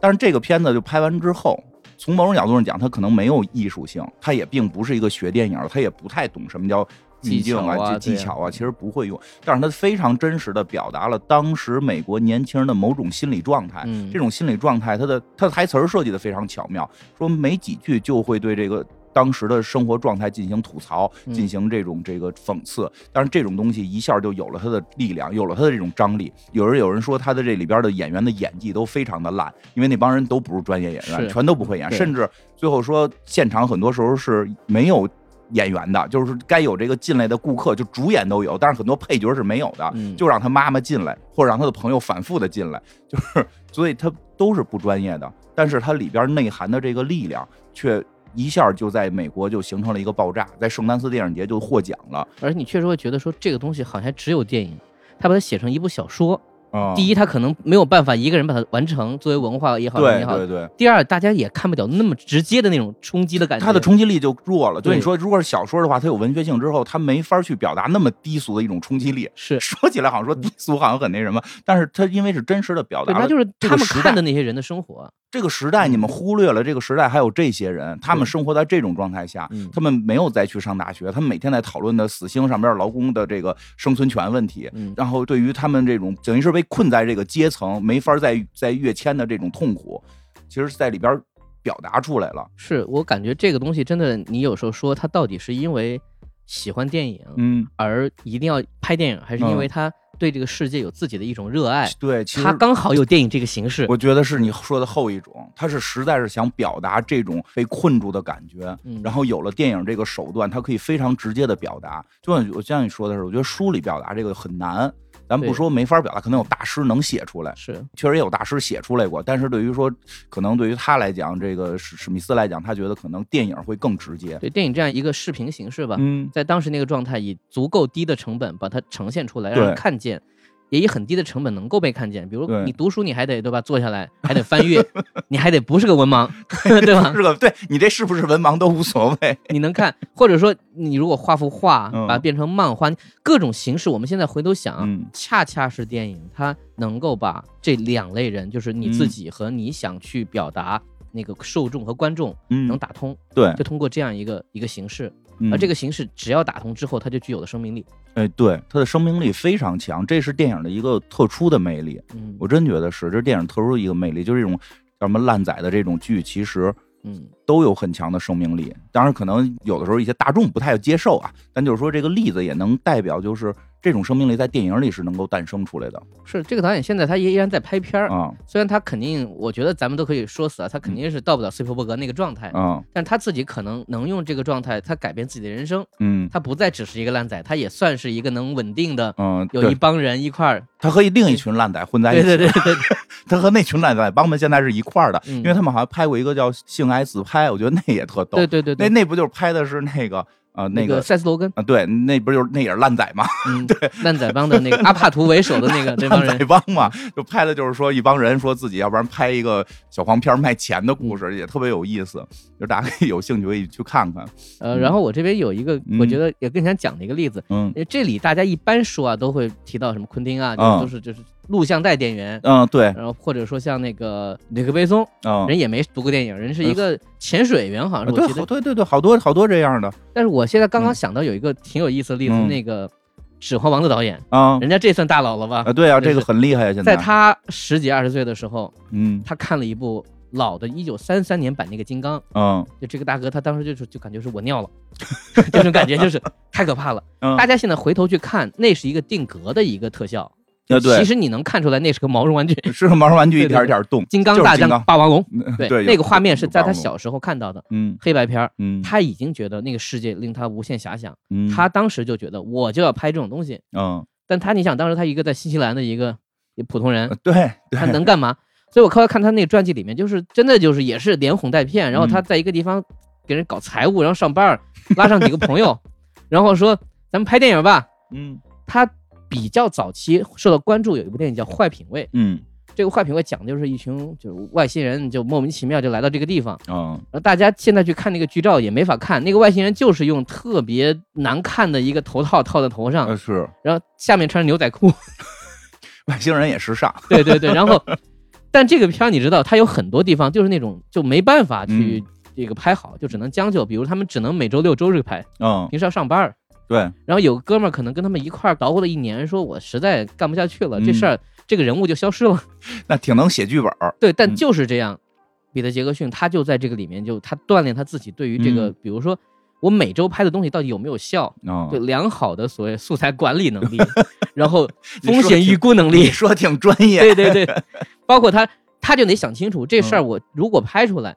但是这个片子就拍完之后，从某种角度上讲，它可能没有艺术性，它也并不是一个学电影，它也不太懂什么叫技巧啊、技巧啊，其实不会用。但是它非常真实的表达了当时美国年轻人的某种心理状态。这种心理状态，它的它的台词设计的非常巧妙，说没几句就会对这个。当时的生活状态进行吐槽，进行这种这个讽刺，但是这种东西一下就有了它的力量，有了它的这种张力。有人有人说他的这里边的演员的演技都非常的烂，因为那帮人都不是专业演员，全都不会演，甚至最后说现场很多时候是没有演员的，就是该有这个进来的顾客就主演都有，但是很多配角是没有的，就让他妈妈进来，或者让他的朋友反复的进来，就是所以他都是不专业的，但是它里边内涵的这个力量却。一下就在美国就形成了一个爆炸，在圣丹斯电影节就获奖了。而且你确实会觉得说这个东西好像只有电影，他把它写成一部小说。啊，第一，他可能没有办法一个人把它完成，作为文化也好也好。对对对。第二，大家也看不了那么直接的那种冲击的感觉。它的冲击力就弱了。就你说，如果是小说的话，它有文学性之后，它没法去表达那么低俗的一种冲击力。是 说起来好像说低俗好像很那什么，但是它因为是真实的表达，他就是他们看的那些人的生活。这个时代，你们忽略了这个时代还有这些人，他们生活在这种状态下，他们没有再去上大学，他们每天在讨论的死星上边劳工的这个生存权问题，然后对于他们这种等于是被困在这个阶层没法再再跃迁的这种痛苦，其实是在里边表达出来了。是我感觉这个东西真的，你有时候说他到底是因为喜欢电影，嗯，而一定要拍电影，还是因为他？对这个世界有自己的一种热爱，对，他刚好有电影这个形式。我觉得是你说的后一种，他是实在是想表达这种被困住的感觉，然后有了电影这个手段，他可以非常直接的表达。就像我像你说的是，我觉得书里表达这个很难。咱不说没法表达，可能有大师能写出来，是确实也有大师写出来过。但是对于说，可能对于他来讲，这个史史密斯来讲，他觉得可能电影会更直接。对电影这样一个视频形式吧，嗯，在当时那个状态，以足够低的成本把它呈现出来，让人看见。也以很低的成本能够被看见，比如你读书，你还得对吧？坐下来 还得翻阅，你还得不是个文盲，对吧？是个对你这是不是文盲都无所谓，你能看，或者说你如果画幅画，把它变成漫画，各种形式，我们现在回头想，恰恰是电影它能够把这两类人，就是你自己和你想去表达那个受众和观众，能打通，对，就通过这样一个一个形式。而这个形式只要打通之后，它就具有了生命力。哎，对，它的生命力非常强，这是电影的一个特殊的魅力。嗯，我真觉得是，这是电影特殊的一个魅力，就是这种叫什么烂仔的这种剧，其实嗯，都有很强的生命力。当然，可能有的时候一些大众不太接受啊，但就是说这个例子也能代表，就是这种生命力在电影里是能够诞生出来的。是这个导演现在他依然在拍片儿，啊。虽然他肯定，我觉得咱们都可以说死啊，他肯定是到不了斯皮尔伯格那个状态，啊。但他自己可能能用这个状态，他改变自己的人生，嗯。他不再只是一个烂仔，他也算是一个能稳定的，嗯，有一帮人一块儿，他和另一群烂仔混在一对起，对对对对，他和那群烂仔帮们现在是一块儿的，嗯。因为他们好像拍过一个叫《性爱自拍》，我觉得那也特逗。对对。对对，那那不就是拍的是那个呃那个个塞斯罗根，啊？对，那不就是那也是烂仔嘛？嗯，对，烂仔帮的那个阿帕图为首的那个 这帮人烂仔，帮嘛，就拍的就是说一帮人说自己要不然拍一个小黄片卖钱的故事，也特别有意思，就大家可以有兴趣可以去看看。呃，然后我这边有一个嗯我觉得也更想讲的一个例子，嗯这里大家一般说啊都会提到什么昆汀啊，嗯就是就是录像带电源。嗯，对，然后或者说像那个吕克贝松，嗯，人也没读过电影，人是一个潜水员，好像是我对记得。对对对，好多好多这样的。但是我现在刚刚嗯。想到有一个挺有意思的例子，嗯。那个《指环王》的导演，啊人家这算大佬了吧？啊，对啊，这个很厉害啊，现在。在他十几二十岁的时候，嗯。他看了一部老的一九三三年版那个《金刚》，嗯。就这个大哥他当时就是就感觉是我尿了，这种感觉就是太可怕了。嗯，大家现在回头去看，那是一个定格的一个特效，啊对。其实你能看出来那是个毛绒玩具。是个毛绒玩具，一点一点动，金刚大战就是金刚。霸王龙，嗯对，那个画面是在他小时候看到的嗯。黑白片儿，嗯。他已经觉得那个世界令他无限遐想，嗯。他当时就觉得我就要拍这种东西。嗯。但他你想，当时他一个在新西兰的一个普通人对他能干嘛？所以我后来看他那个传记里面，就是真的就是也是连哄带骗，然后他在一个地方给人搞财务，然后上班儿，拉上几个朋友，然后说咱们拍电影吧。嗯。他比较早期受到关注，有一部电影叫《坏品味》，嗯。这个坏品味讲的就是一群就是外星人就莫名其妙就来到这个地方，嗯然后大家现在去看那个剧照也没法看，那个外星人就是用特别难看的一个头套套在头上呃，是。然后下面穿着牛仔裤，外星人也时尚，对对对，然后，但这个片儿你知道，它有很多地方就是那种就没办法去这个拍好，就只能将就，比如他们只能每周六周日拍，嗯平时要上班儿。对，然后有个哥们儿可能跟他们一块儿捣鼓了一年，说我实在干不下去了，这事儿这个人物就消失了。那挺能写剧本儿，对，但嗯。就是这样，彼得·杰克逊他就在这个里面就他锻炼他自己对于这个，嗯。比如说我每周拍的东西到底有没有效，嗯就良好的所谓素材管理能力，然后风险预估能力，你说挺专业，对对对，包括他，他就得想清楚这事儿，嗯。我如果拍出来，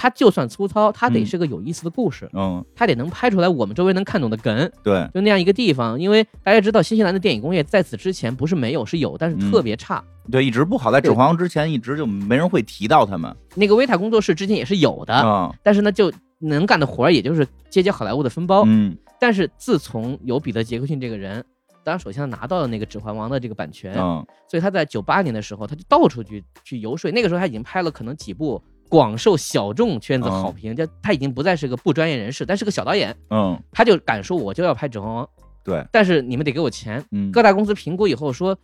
他就算粗糙，它得嗯。是个有意思的故事，嗯。它得能拍出来我们周围能看懂的梗，对，就那样一个地方。因为大家知道，新西兰的电影工业在此之前不是没有，是有，但是嗯。特别差。对，一直不好，在《指环王》之前一直就没人会提到他们。那个维塔工作室之前也是有的，啊，但是呢，就能干的活儿也就是接接好莱坞的分包。嗯。但是自从有彼得·杰克逊这个人，当然首先他拿到了那个《指环王》的这个版权，嗯。所以他在九八年的时候，他就到处去去游说。那个时候他已经拍了可能几部广受小众圈子嗯。好评，就他已经不再是个不专业人士，但是个小导演，嗯，他就敢说我就要拍《指环王》，对，但是你们得给我钱。嗯。各大公司评估以后说，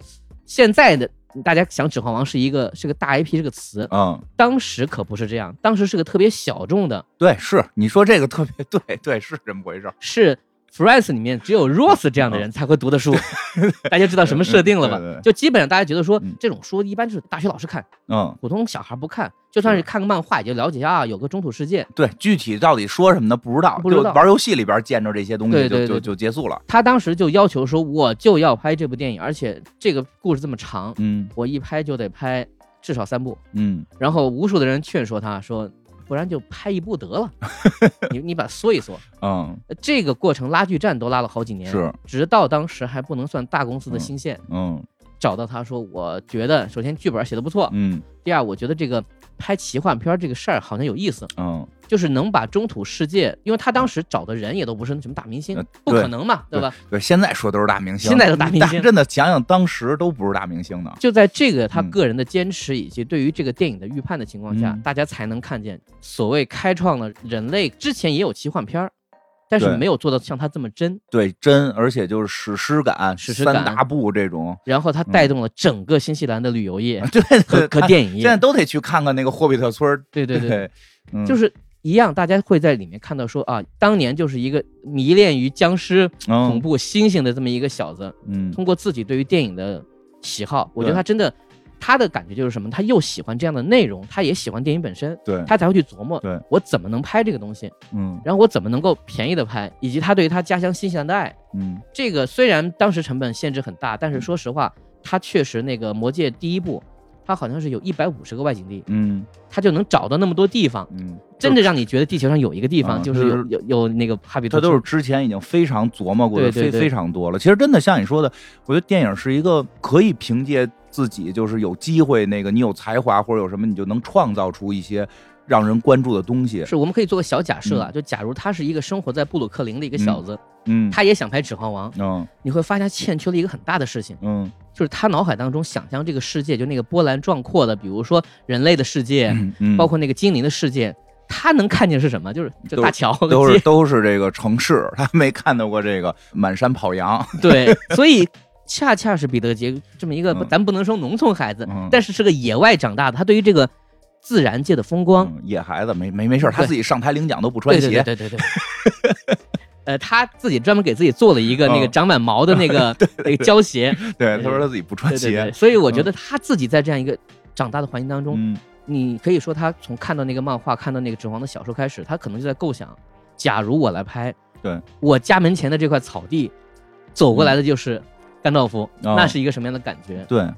现在的大家想《指环王》是一个是个大 IP 这个词，嗯，当时可不是这样，当时是个特别小众的，对，是你说这个特别 对，对，是这么回事，是 Friends 里面只有 Rose 这样的人才会读的书，大家知道什么设定了吧就基本上大家觉得说嗯这种书一般就是大学老师看。嗯，普通小孩不看，就算是看个漫画，也就了解一下啊，有个中土世界。对，具体到底说什么呢？不知道，就玩游戏里边见着这些东西就就就结束了，他当时就要求说，我就要拍这部电影，而且这个故事这么长，嗯我一拍就得拍至少三部。嗯然后无数的人劝说他说，不然就拍一部得了，你你把它缩一缩。嗯。呃这个过程拉锯战都拉了好几年，是，直到当时还不能算大公司的新线，嗯找到他说，我觉得首先剧本写的不错，嗯。第二我觉得这个拍奇幻片这个事儿好像有意思。嗯，就是能把中土世界，因为他当时找的人也都不是什么大明星呃，不可能嘛，对吧？对，现在说都是大明星，现在都大明星。但真的想想当时都不是大明星呢，就在这个他嗯个人的坚持以及对于这个电影的预判的情况下，嗯。大家才能看见所谓开创了人类之前也有奇幻片儿，但是没有做到像他这么真，对，真，而且就是史诗感，史诗感三大部这种，然后他带动了整个新西兰的旅游业 对和电影 业现在。都得去看看那个霍比特村儿对对对，对，嗯。就是一样，大家会在里面看到说啊，当年就是一个迷恋于僵尸、恐嗯怖、猩猩的这么一个小子，嗯。通过自己对于电影的喜好，我觉得他真的他的感觉就是什么？他又喜欢这样的内容，他也喜欢电影本身，对，他才会去琢磨，对我怎么能拍这个东西，嗯然后我怎么能够便宜的拍，以及他对于他家乡新西兰的爱。嗯这个虽然当时成本限制很大，但是说实话，他确实那个《魔戒》第一部，他好像是有一百五十个外景地，嗯他就能找到那么多地方，嗯，真的让你觉得地球上有一个地方嗯就是有有有那个哈比他都是之前已经非常琢磨过的，非非常多了。其实真的像你说的，我觉得电影是一个可以凭借自己就是有机会，那个你有才华或者有什么，你就能创造出一些让人关注的东西。是我们可以做个小假设啊，就假如他是一个生活在布鲁克林的一个小子，嗯。他也想拍《指环王》，嗯。你会发现他欠缺了一个很大的事情，嗯。就是他脑海当中想象这个世界，就那个波澜壮阔的，比如说人类的世界，包括那个精灵的世界，他能看见是什么？就是就大桥都是，都是这个城市，他没看到过这个满山跑羊。对，所以恰恰是彼得杰这么一个，嗯咱不能说农村孩子，嗯但是是个野外长大的，他对于这个自然界的风光，嗯野孩子没没没事儿，他自己上台领奖都不穿鞋。对对对对对。呃，他自己专门给自己做了一个那个嗯长满毛的那个那个胶鞋，对，他说他自己不穿鞋。所以我觉得他自己在这样一个长大的环境当中，嗯你可以说他从看到那个漫画、看到那个指环的小说开始，他可能就在构想：假如我来拍，对我家门前的这块草地，走过来的就是甘道夫，哦那是一个什么样的感觉？对，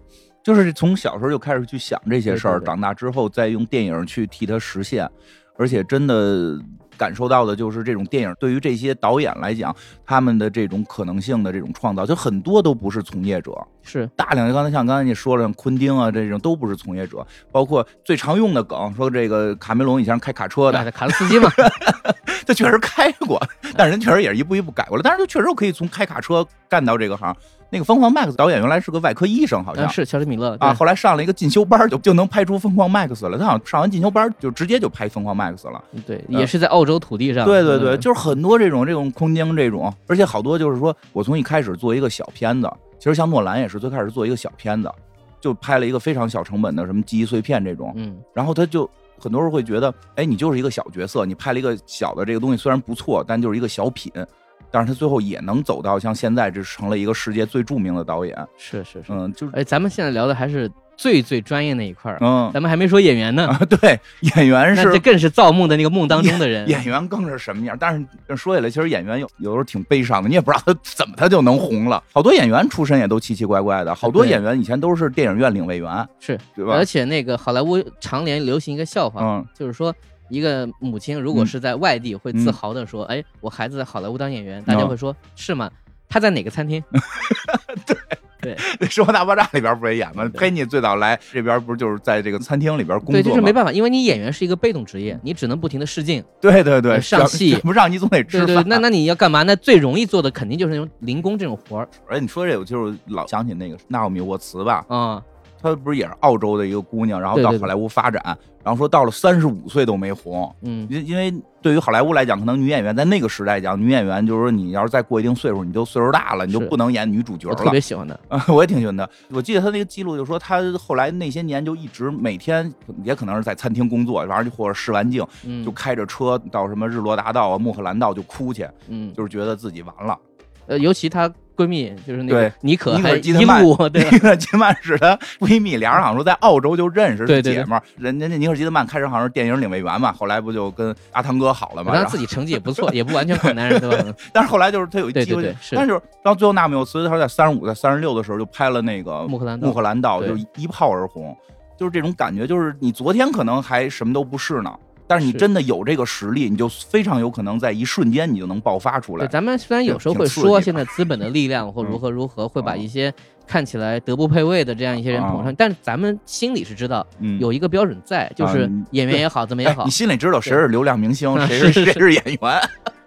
就是从小时候就开始去想这些事儿，对对对长大之后再用电影去替它实现，而且真的感受到的就是这种电影对于这些导演来讲，他们的这种可能性的这种创造，就很多都不是从业者，是大量的刚才像刚才你说了，像昆汀啊这种都不是从业者，包括最常用的梗，说这个卡梅隆以前是开卡车的，哎卡车司机嘛，他确实开过，但是人确实也是一步一步改过来，但是他确实可以从开卡车干到这个行。那个《疯狂 Max》导演原来是个外科医生，好像呃是乔治米勒啊，后来上了一个进修班儿，就就能拍出《疯狂 Max》了。他好像上完进修班就直接就拍《疯狂 Max》了。对，也是在澳洲土地上，对对对，嗯就是很多这种这种空间这种，而且好多就是说我从一开始做一个小片子，其实像诺兰也是最开始做一个小片子，就拍了一个非常小成本的什么记忆碎片这种，嗯，然后他就很多人会觉得，哎，你就是一个小角色，你拍了一个小的这个东西虽然不错，但就是一个小品。但是他最后也能走到像现在这成了一个世界最著名的导演，是是是，嗯，就是哎，咱们现在聊的还是最最专业那一块儿，嗯咱们还没说演员呢，啊，对，演员是更是造梦的那个梦当中的人，演员更是什么样？但是说起来，其实演员有有时候挺悲伤的，你也不知道他怎么他就能红了。好多演员出身也都奇奇怪怪的，好多演员以前都是电影院领位员，是，对吧而？且那个好莱坞常年流行一个笑话，嗯就是说。一个母亲如果嗯是在外地，会自嗯豪的说：“哎，我孩子在好莱坞当演员。”大家嗯会说：“是吗？他在哪个餐厅 对。对《生活大爆炸》里边不是也演吗？对佩妮最早来这边不是就是在这个餐厅里边？”工，作吗？就是没办法，因为你演员是一个被动职业，你只能不停的试镜。对对对，上戏 不让你总得吃饭。对对，那那你要干嘛？那最容易做的肯定就是那种零工这种活儿而且你说这个，就是老想起那个纳奥米沃茨吧，啊。她不是也是澳洲的一个姑娘，然后到好莱坞发展，然后说到了三十五岁都没红，嗯，因因为对于好莱坞来讲，可能女演员在那个时代讲，女演员就是说你要是再过一定岁数，你就岁数大了，你就不能演女主角我特。别喜欢的。啊，我也挺喜欢她。我记得她那个记录就说，她后来那些年就一直每天也可能是在餐厅工作，完了就或者试完镜，嗯，就开着车到什么日落大道啊、穆赫兰道就哭去，嗯，就是觉得自己完了。呃，尤其她闺蜜就是那个对尼可妮可基德曼路对吧尼可基德曼是她闺蜜，俩人好像说在澳洲就认识，对对对是姐们儿。人家那尼可基德曼开始好像是电影领位员嘛，后来不就跟阿汤哥好了嘛？然后她自己成绩也不错，也不完全靠男人，对吧？但是后来就是他有一机会，但是到最后纳米欧斯他在三十五、在三十六的时候就拍了那个穆赫兰道穆赫兰道，就一炮而红，就是这种感觉，就是你昨天可能还什么都不是呢。但是你真的有这个实力，你就非常有可能在一瞬间你就能爆发出对，来。咱们虽然有时候会说现在资本的力量或 嗯如何如何会把嗯一些看起来德不配位的这样一些人捧上，但是咱们心里是知道嗯，有一个标准在，就是嗯演员也好，怎么也好哎你。心里知道谁是流量明星，谁 是谁是演员。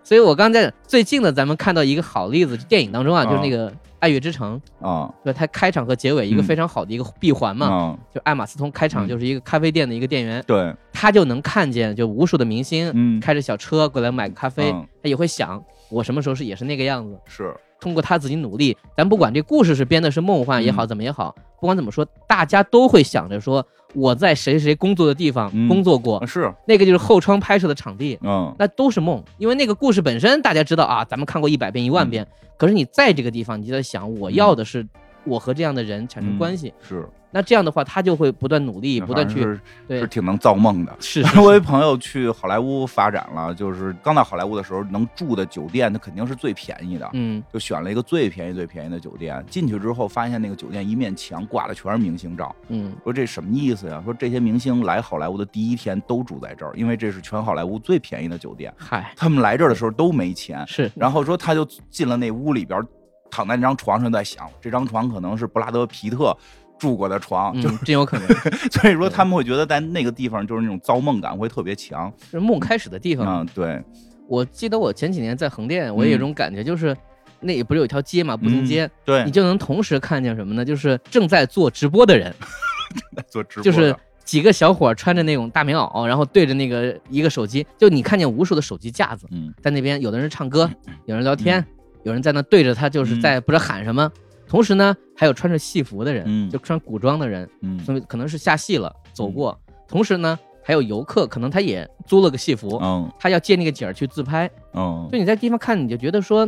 所以我刚在最近的咱们看到一个好例子，电影当中啊，啊就是那个《爱乐之城》，啊。对，它开场和结尾一个嗯。非常好的一个闭环嘛，啊，就艾玛斯通开场嗯。就是一个咖啡店的一个店员，对，他就能看见就无数的明星嗯，开着小车过来买个咖啡，嗯。他也会想我什么时候是也是那个样子。是，通过他自己努力，咱不管这故事是编的是梦幻也好，嗯。怎么也好，不管怎么说，大家都会想着说我在谁谁谁工作的地方嗯。工作过，是，那个就是后窗拍摄的场地，嗯。那都是梦，因为那个故事本身大家知道啊，咱们看过一百遍一万遍，可是你在这个地方，你就在想，我要的是我和这样的人产生关系，是，那这样的话，他就会不断努力，不断去是对是挺能造梦的。是我有一朋友去好莱坞发展了，就是刚到好莱坞的时候，能住的酒店，那肯定是最便宜的，嗯就选了一个最便宜、最便宜的酒店。进去之后，发现那个酒店一面墙挂的全是明星照，嗯说这什么意思呀？说这些明星来好莱坞的第一天都住在这儿，因为这是全好莱坞最便宜的酒店。嗨他们来这儿的时候都没钱，是然后说他就进了那屋里边，躺在那张床上，在想这张床可能是布拉德皮特住过的床，就嗯真有可能。所以说他们会觉得在那个地方就是那种造梦感会特别强。是梦开始的地方。嗯，对，我记得我前几年在横店，我有一种感觉，就是那也不是有一条街嘛，步行街，对。你，就能同时看见什么呢？就是正在做直播的人，做直播就是几个小伙儿穿着那种大棉袄，然后对着那个一个手机，就你看见无数的手机架子嗯。在那边，有的人唱歌，有人聊天，有人在那对着他，就是在不知道喊什么。同时呢，还有穿着戏服的人，嗯。就穿古装的人，嗯。所以可能是下戏了走过。同时呢，还有游客，可能他也租了个戏服，嗯他要借那个景儿去自拍。嗯所以你在地方看，你就觉得说，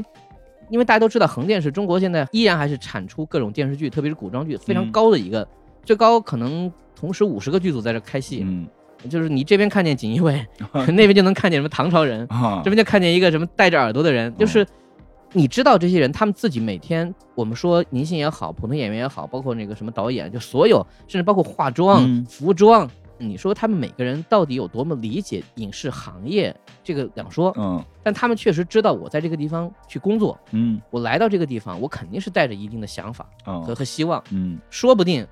因为大家都知道横店是中国现在依然还是产出各种电视剧，特别是古装剧非常嗯。高的一个，最高可能同时五十个剧组在这开戏，嗯。就是你这边看见锦衣卫，那边就能看见什么唐朝人，啊。这边就看见一个什么戴着耳朵的人，就是。你知道这些人，他们自己每天，我们说明星也好，普通演员也好，包括那个什么导演，就所有，甚至包括化妆、嗯。服装，你说他们每个人到底有多么理解影视行业，这个两说。嗯。但他们确实知道我在这个地方去工作，嗯。我来到这个地方，我肯定是带着一定的想法和嗯和希望，嗯。说不定，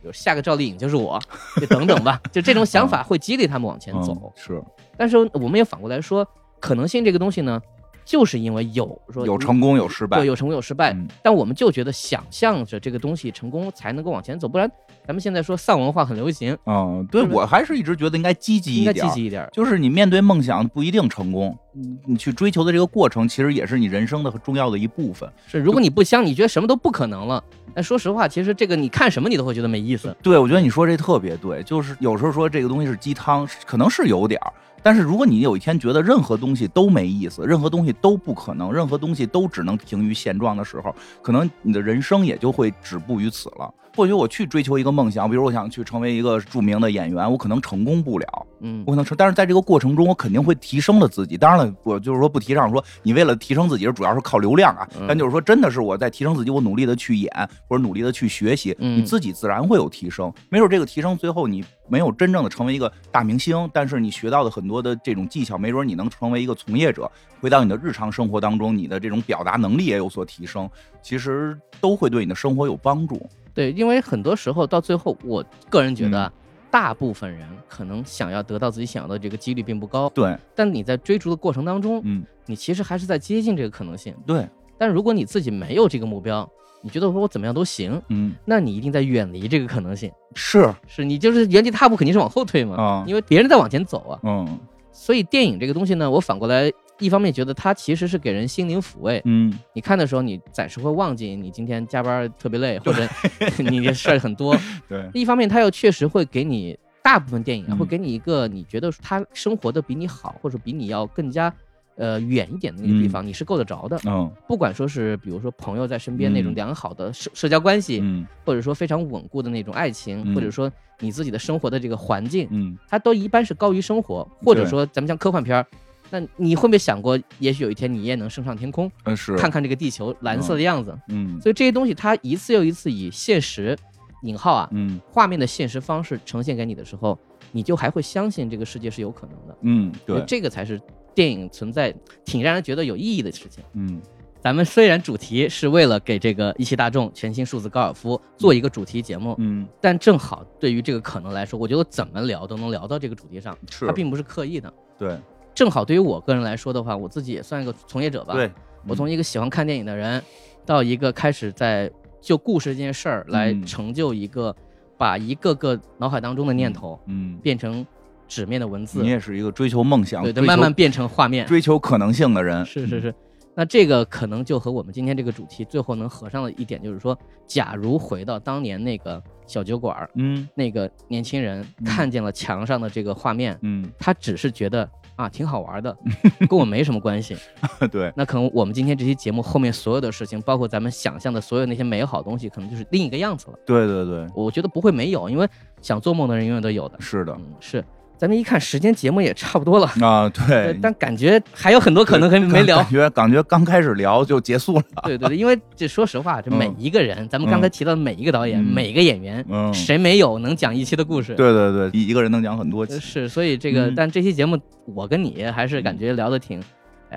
比如下个赵丽颖就是我，就等等吧，就这种想法会激励他们往前走。嗯是。但是我们也反过来说，可能性这个东西呢，就是因为有说有成功有失败对，，有成功有失败，嗯但我们就觉得想象着这个东西成功才能够往前走，不然咱们现在说丧文化很流行，嗯，对我还是一直觉得应该积极一点儿，积极一点。就是你面对梦想不一定成功，你你去追求的这个过程，其实也是你人生的很重要的一部分。是，如果你不相，你觉得什么都不可能了，但说实话，其实这个你看什么你都会觉得没意思。对，我觉得你说这特别对，就是有时候说这个东西是鸡汤，可能是有点儿。但是如果你有一天觉得任何东西都没意思，任何东西都不可能，任何东西都只能停于现状的时候，可能你的人生也就会止步于此了。或许我去追求一个梦想，比如我想去成为一个著名的演员，我可能成功不了，嗯我可能成，但是在这个过程中，我肯定会提升了自己。当然了，我就是说不提倡说你为了提升自己，主要是靠流量啊。嗯但就是说，真的是我在提升自己，我努力的去演，或者努力的去学习，嗯你自己自然会有提升。没准这个提升最后你没有真正的成为一个大明星，但是你学到的很多的这种技巧，没准你能成为一个从业者，回到你的日常生活当中，你的这种表达能力也有所提升，其实都会对你的生活有帮助。对，因为很多时候到最后，我个人觉得大部分人可能想要得到自己想要的这个几率并不高，对，但你在追逐的过程当中，嗯，你其实还是在接近这个可能性。对，但如果你自己没有这个目标，你觉得说我怎么样都行，嗯，那你一定在远离这个可能性。是，是你就是原地踏步，肯定是往后退嘛，啊因为别人在往前走啊。嗯所以电影这个东西呢，我反过来一方面觉得它其实是给人心灵抚慰。嗯，你看的时候，你暂时会忘记你今天加班特别累，或者 你的事儿很多。对，一方面，它又确实会给你大部分电影啊，嗯会给你一个你觉得他生活的比你好，或者比你要更加呃远一点的那个地方，你是够得着的。嗯不管说是比如说朋友在身边那种嗯良好的社社交关系，嗯或者说非常稳固的那种爱情，嗯或者说你自己的生活的这个环境，嗯它都一般是高于生活，或者说咱们像科幻片儿。那你会不会想过，也许有一天你也能升上天空，嗯是，看看这个地球蓝色的样子？嗯。所以这些东西，它一次又一次以现实（引号啊）嗯。画面的现实方式呈现给你的时候，你就还会相信这个世界是有可能的。嗯对，这个才是电影存在挺让人觉得有意义的事情。嗯。咱们虽然主题是为了给这个一汽大众全新数字高尔夫做一个主题节目，嗯。但正好对于这个可能来说，我觉得怎么聊都能聊到这个主题上，是。它，并不是刻意的。对正好对于我个人来说的话，我自己也算一个从业者吧。对，我从一个喜欢看电影的人，到一个开始在就故事这件事儿来嗯。成就一个，把一个个脑海当中的念头嗯，变成纸面的文字。你，也是一个追求梦想、对慢慢变成画面。追求可能性的人，是是是，那这个可能就和我们今天这个主题最后能合上的一点，就是说，假如回到当年那个小酒馆儿，嗯。那个年轻人嗯。看见了墙上的这个画面，嗯。他只是觉得啊，挺好玩的，跟我没什么关系。对，那可能我们今天这期节目后面所有的事情，包括咱们想象的所有那些美好东西，可能就是另一个样子了。对对对，我觉得不会没有，因为想做梦的人永远都有的。是的，嗯，是。咱们一看时间，节目也差不多了啊。对，但感觉还有很多可能还没聊。感觉感觉刚开始聊就结束了。对对对，因为这说实话，这每一个人，咱们刚才提到的每一个导演、每一个演员，谁没有能讲一期的故事？对对对，一一个人能讲很多期。是，所以这个，但这期节目我跟你还是感觉聊的挺。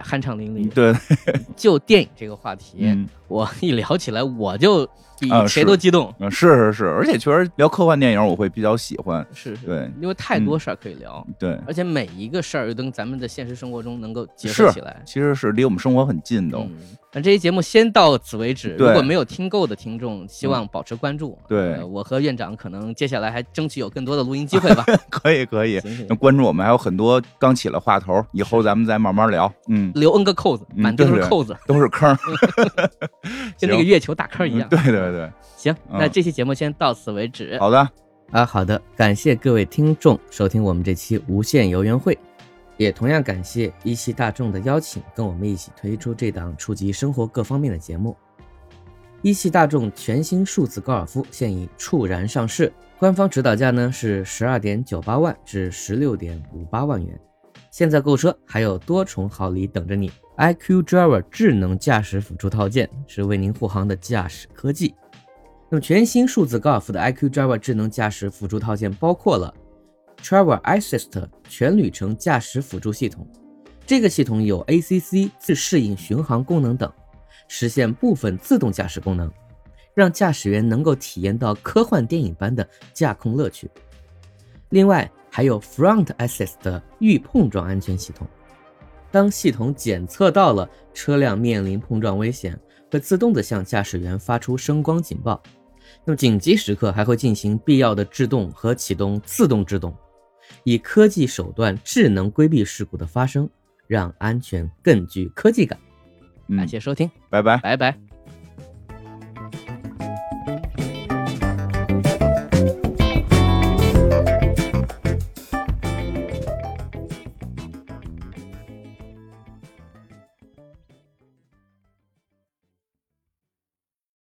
酣畅淋漓。对，就电影这个话题，我一聊起来我就比谁都激动。嗯，是是是，而且确实聊科幻电影我会比较喜欢。是是，对，因为太多事儿可以聊。对，而且每一个事儿又跟咱们的现实生活中能够结合起来，其实是离我们生活很近的。那这期节目先到此为止。如果没有听够的听众，希望保持关注。对，我和院长可能接下来还争取有更多的录音机会吧。可以可以，那关注我们还有很多刚起了话头，以后咱们再慢慢聊。嗯，留 N 个扣子，满地都是扣子，都是坑，跟那个月球大坑一样。对对对，行，那这期节目先到此为止。好的啊，好的，感谢各位听众收听我们这期无限游园会。也同样感谢一汽大众的邀请，跟我们一起推出这档触及生活各方面的节目。一汽大众全新数字高尔夫现已猝然上市，官方指导价呢是十二点九八万至十六点五八万元。现在购车还有多重好礼等着你，iQ Driver 智能驾驶辅助套件是为您护航的驾驶科技。那么全新数字高尔夫的 iQ Driver 智能驾驶辅助套件包括了。Travel Assist 全旅程驾驶辅助系统，这个系统有 ACC 自适应巡航功能等，实现部分自动驾驶功能，让驾驶员能够体验到科幻电影般的驾控乐趣。另外还有 Front Assist 的预碰撞安全系统，当系统检测到了车辆面临碰撞危险，会自动的向驾驶员发出声光警报，那么紧急时刻还会进行必要的制动和启动自动制动。以科技手段智能规避事故的发生，让安全更具科技感。感谢收听，拜拜，拜拜。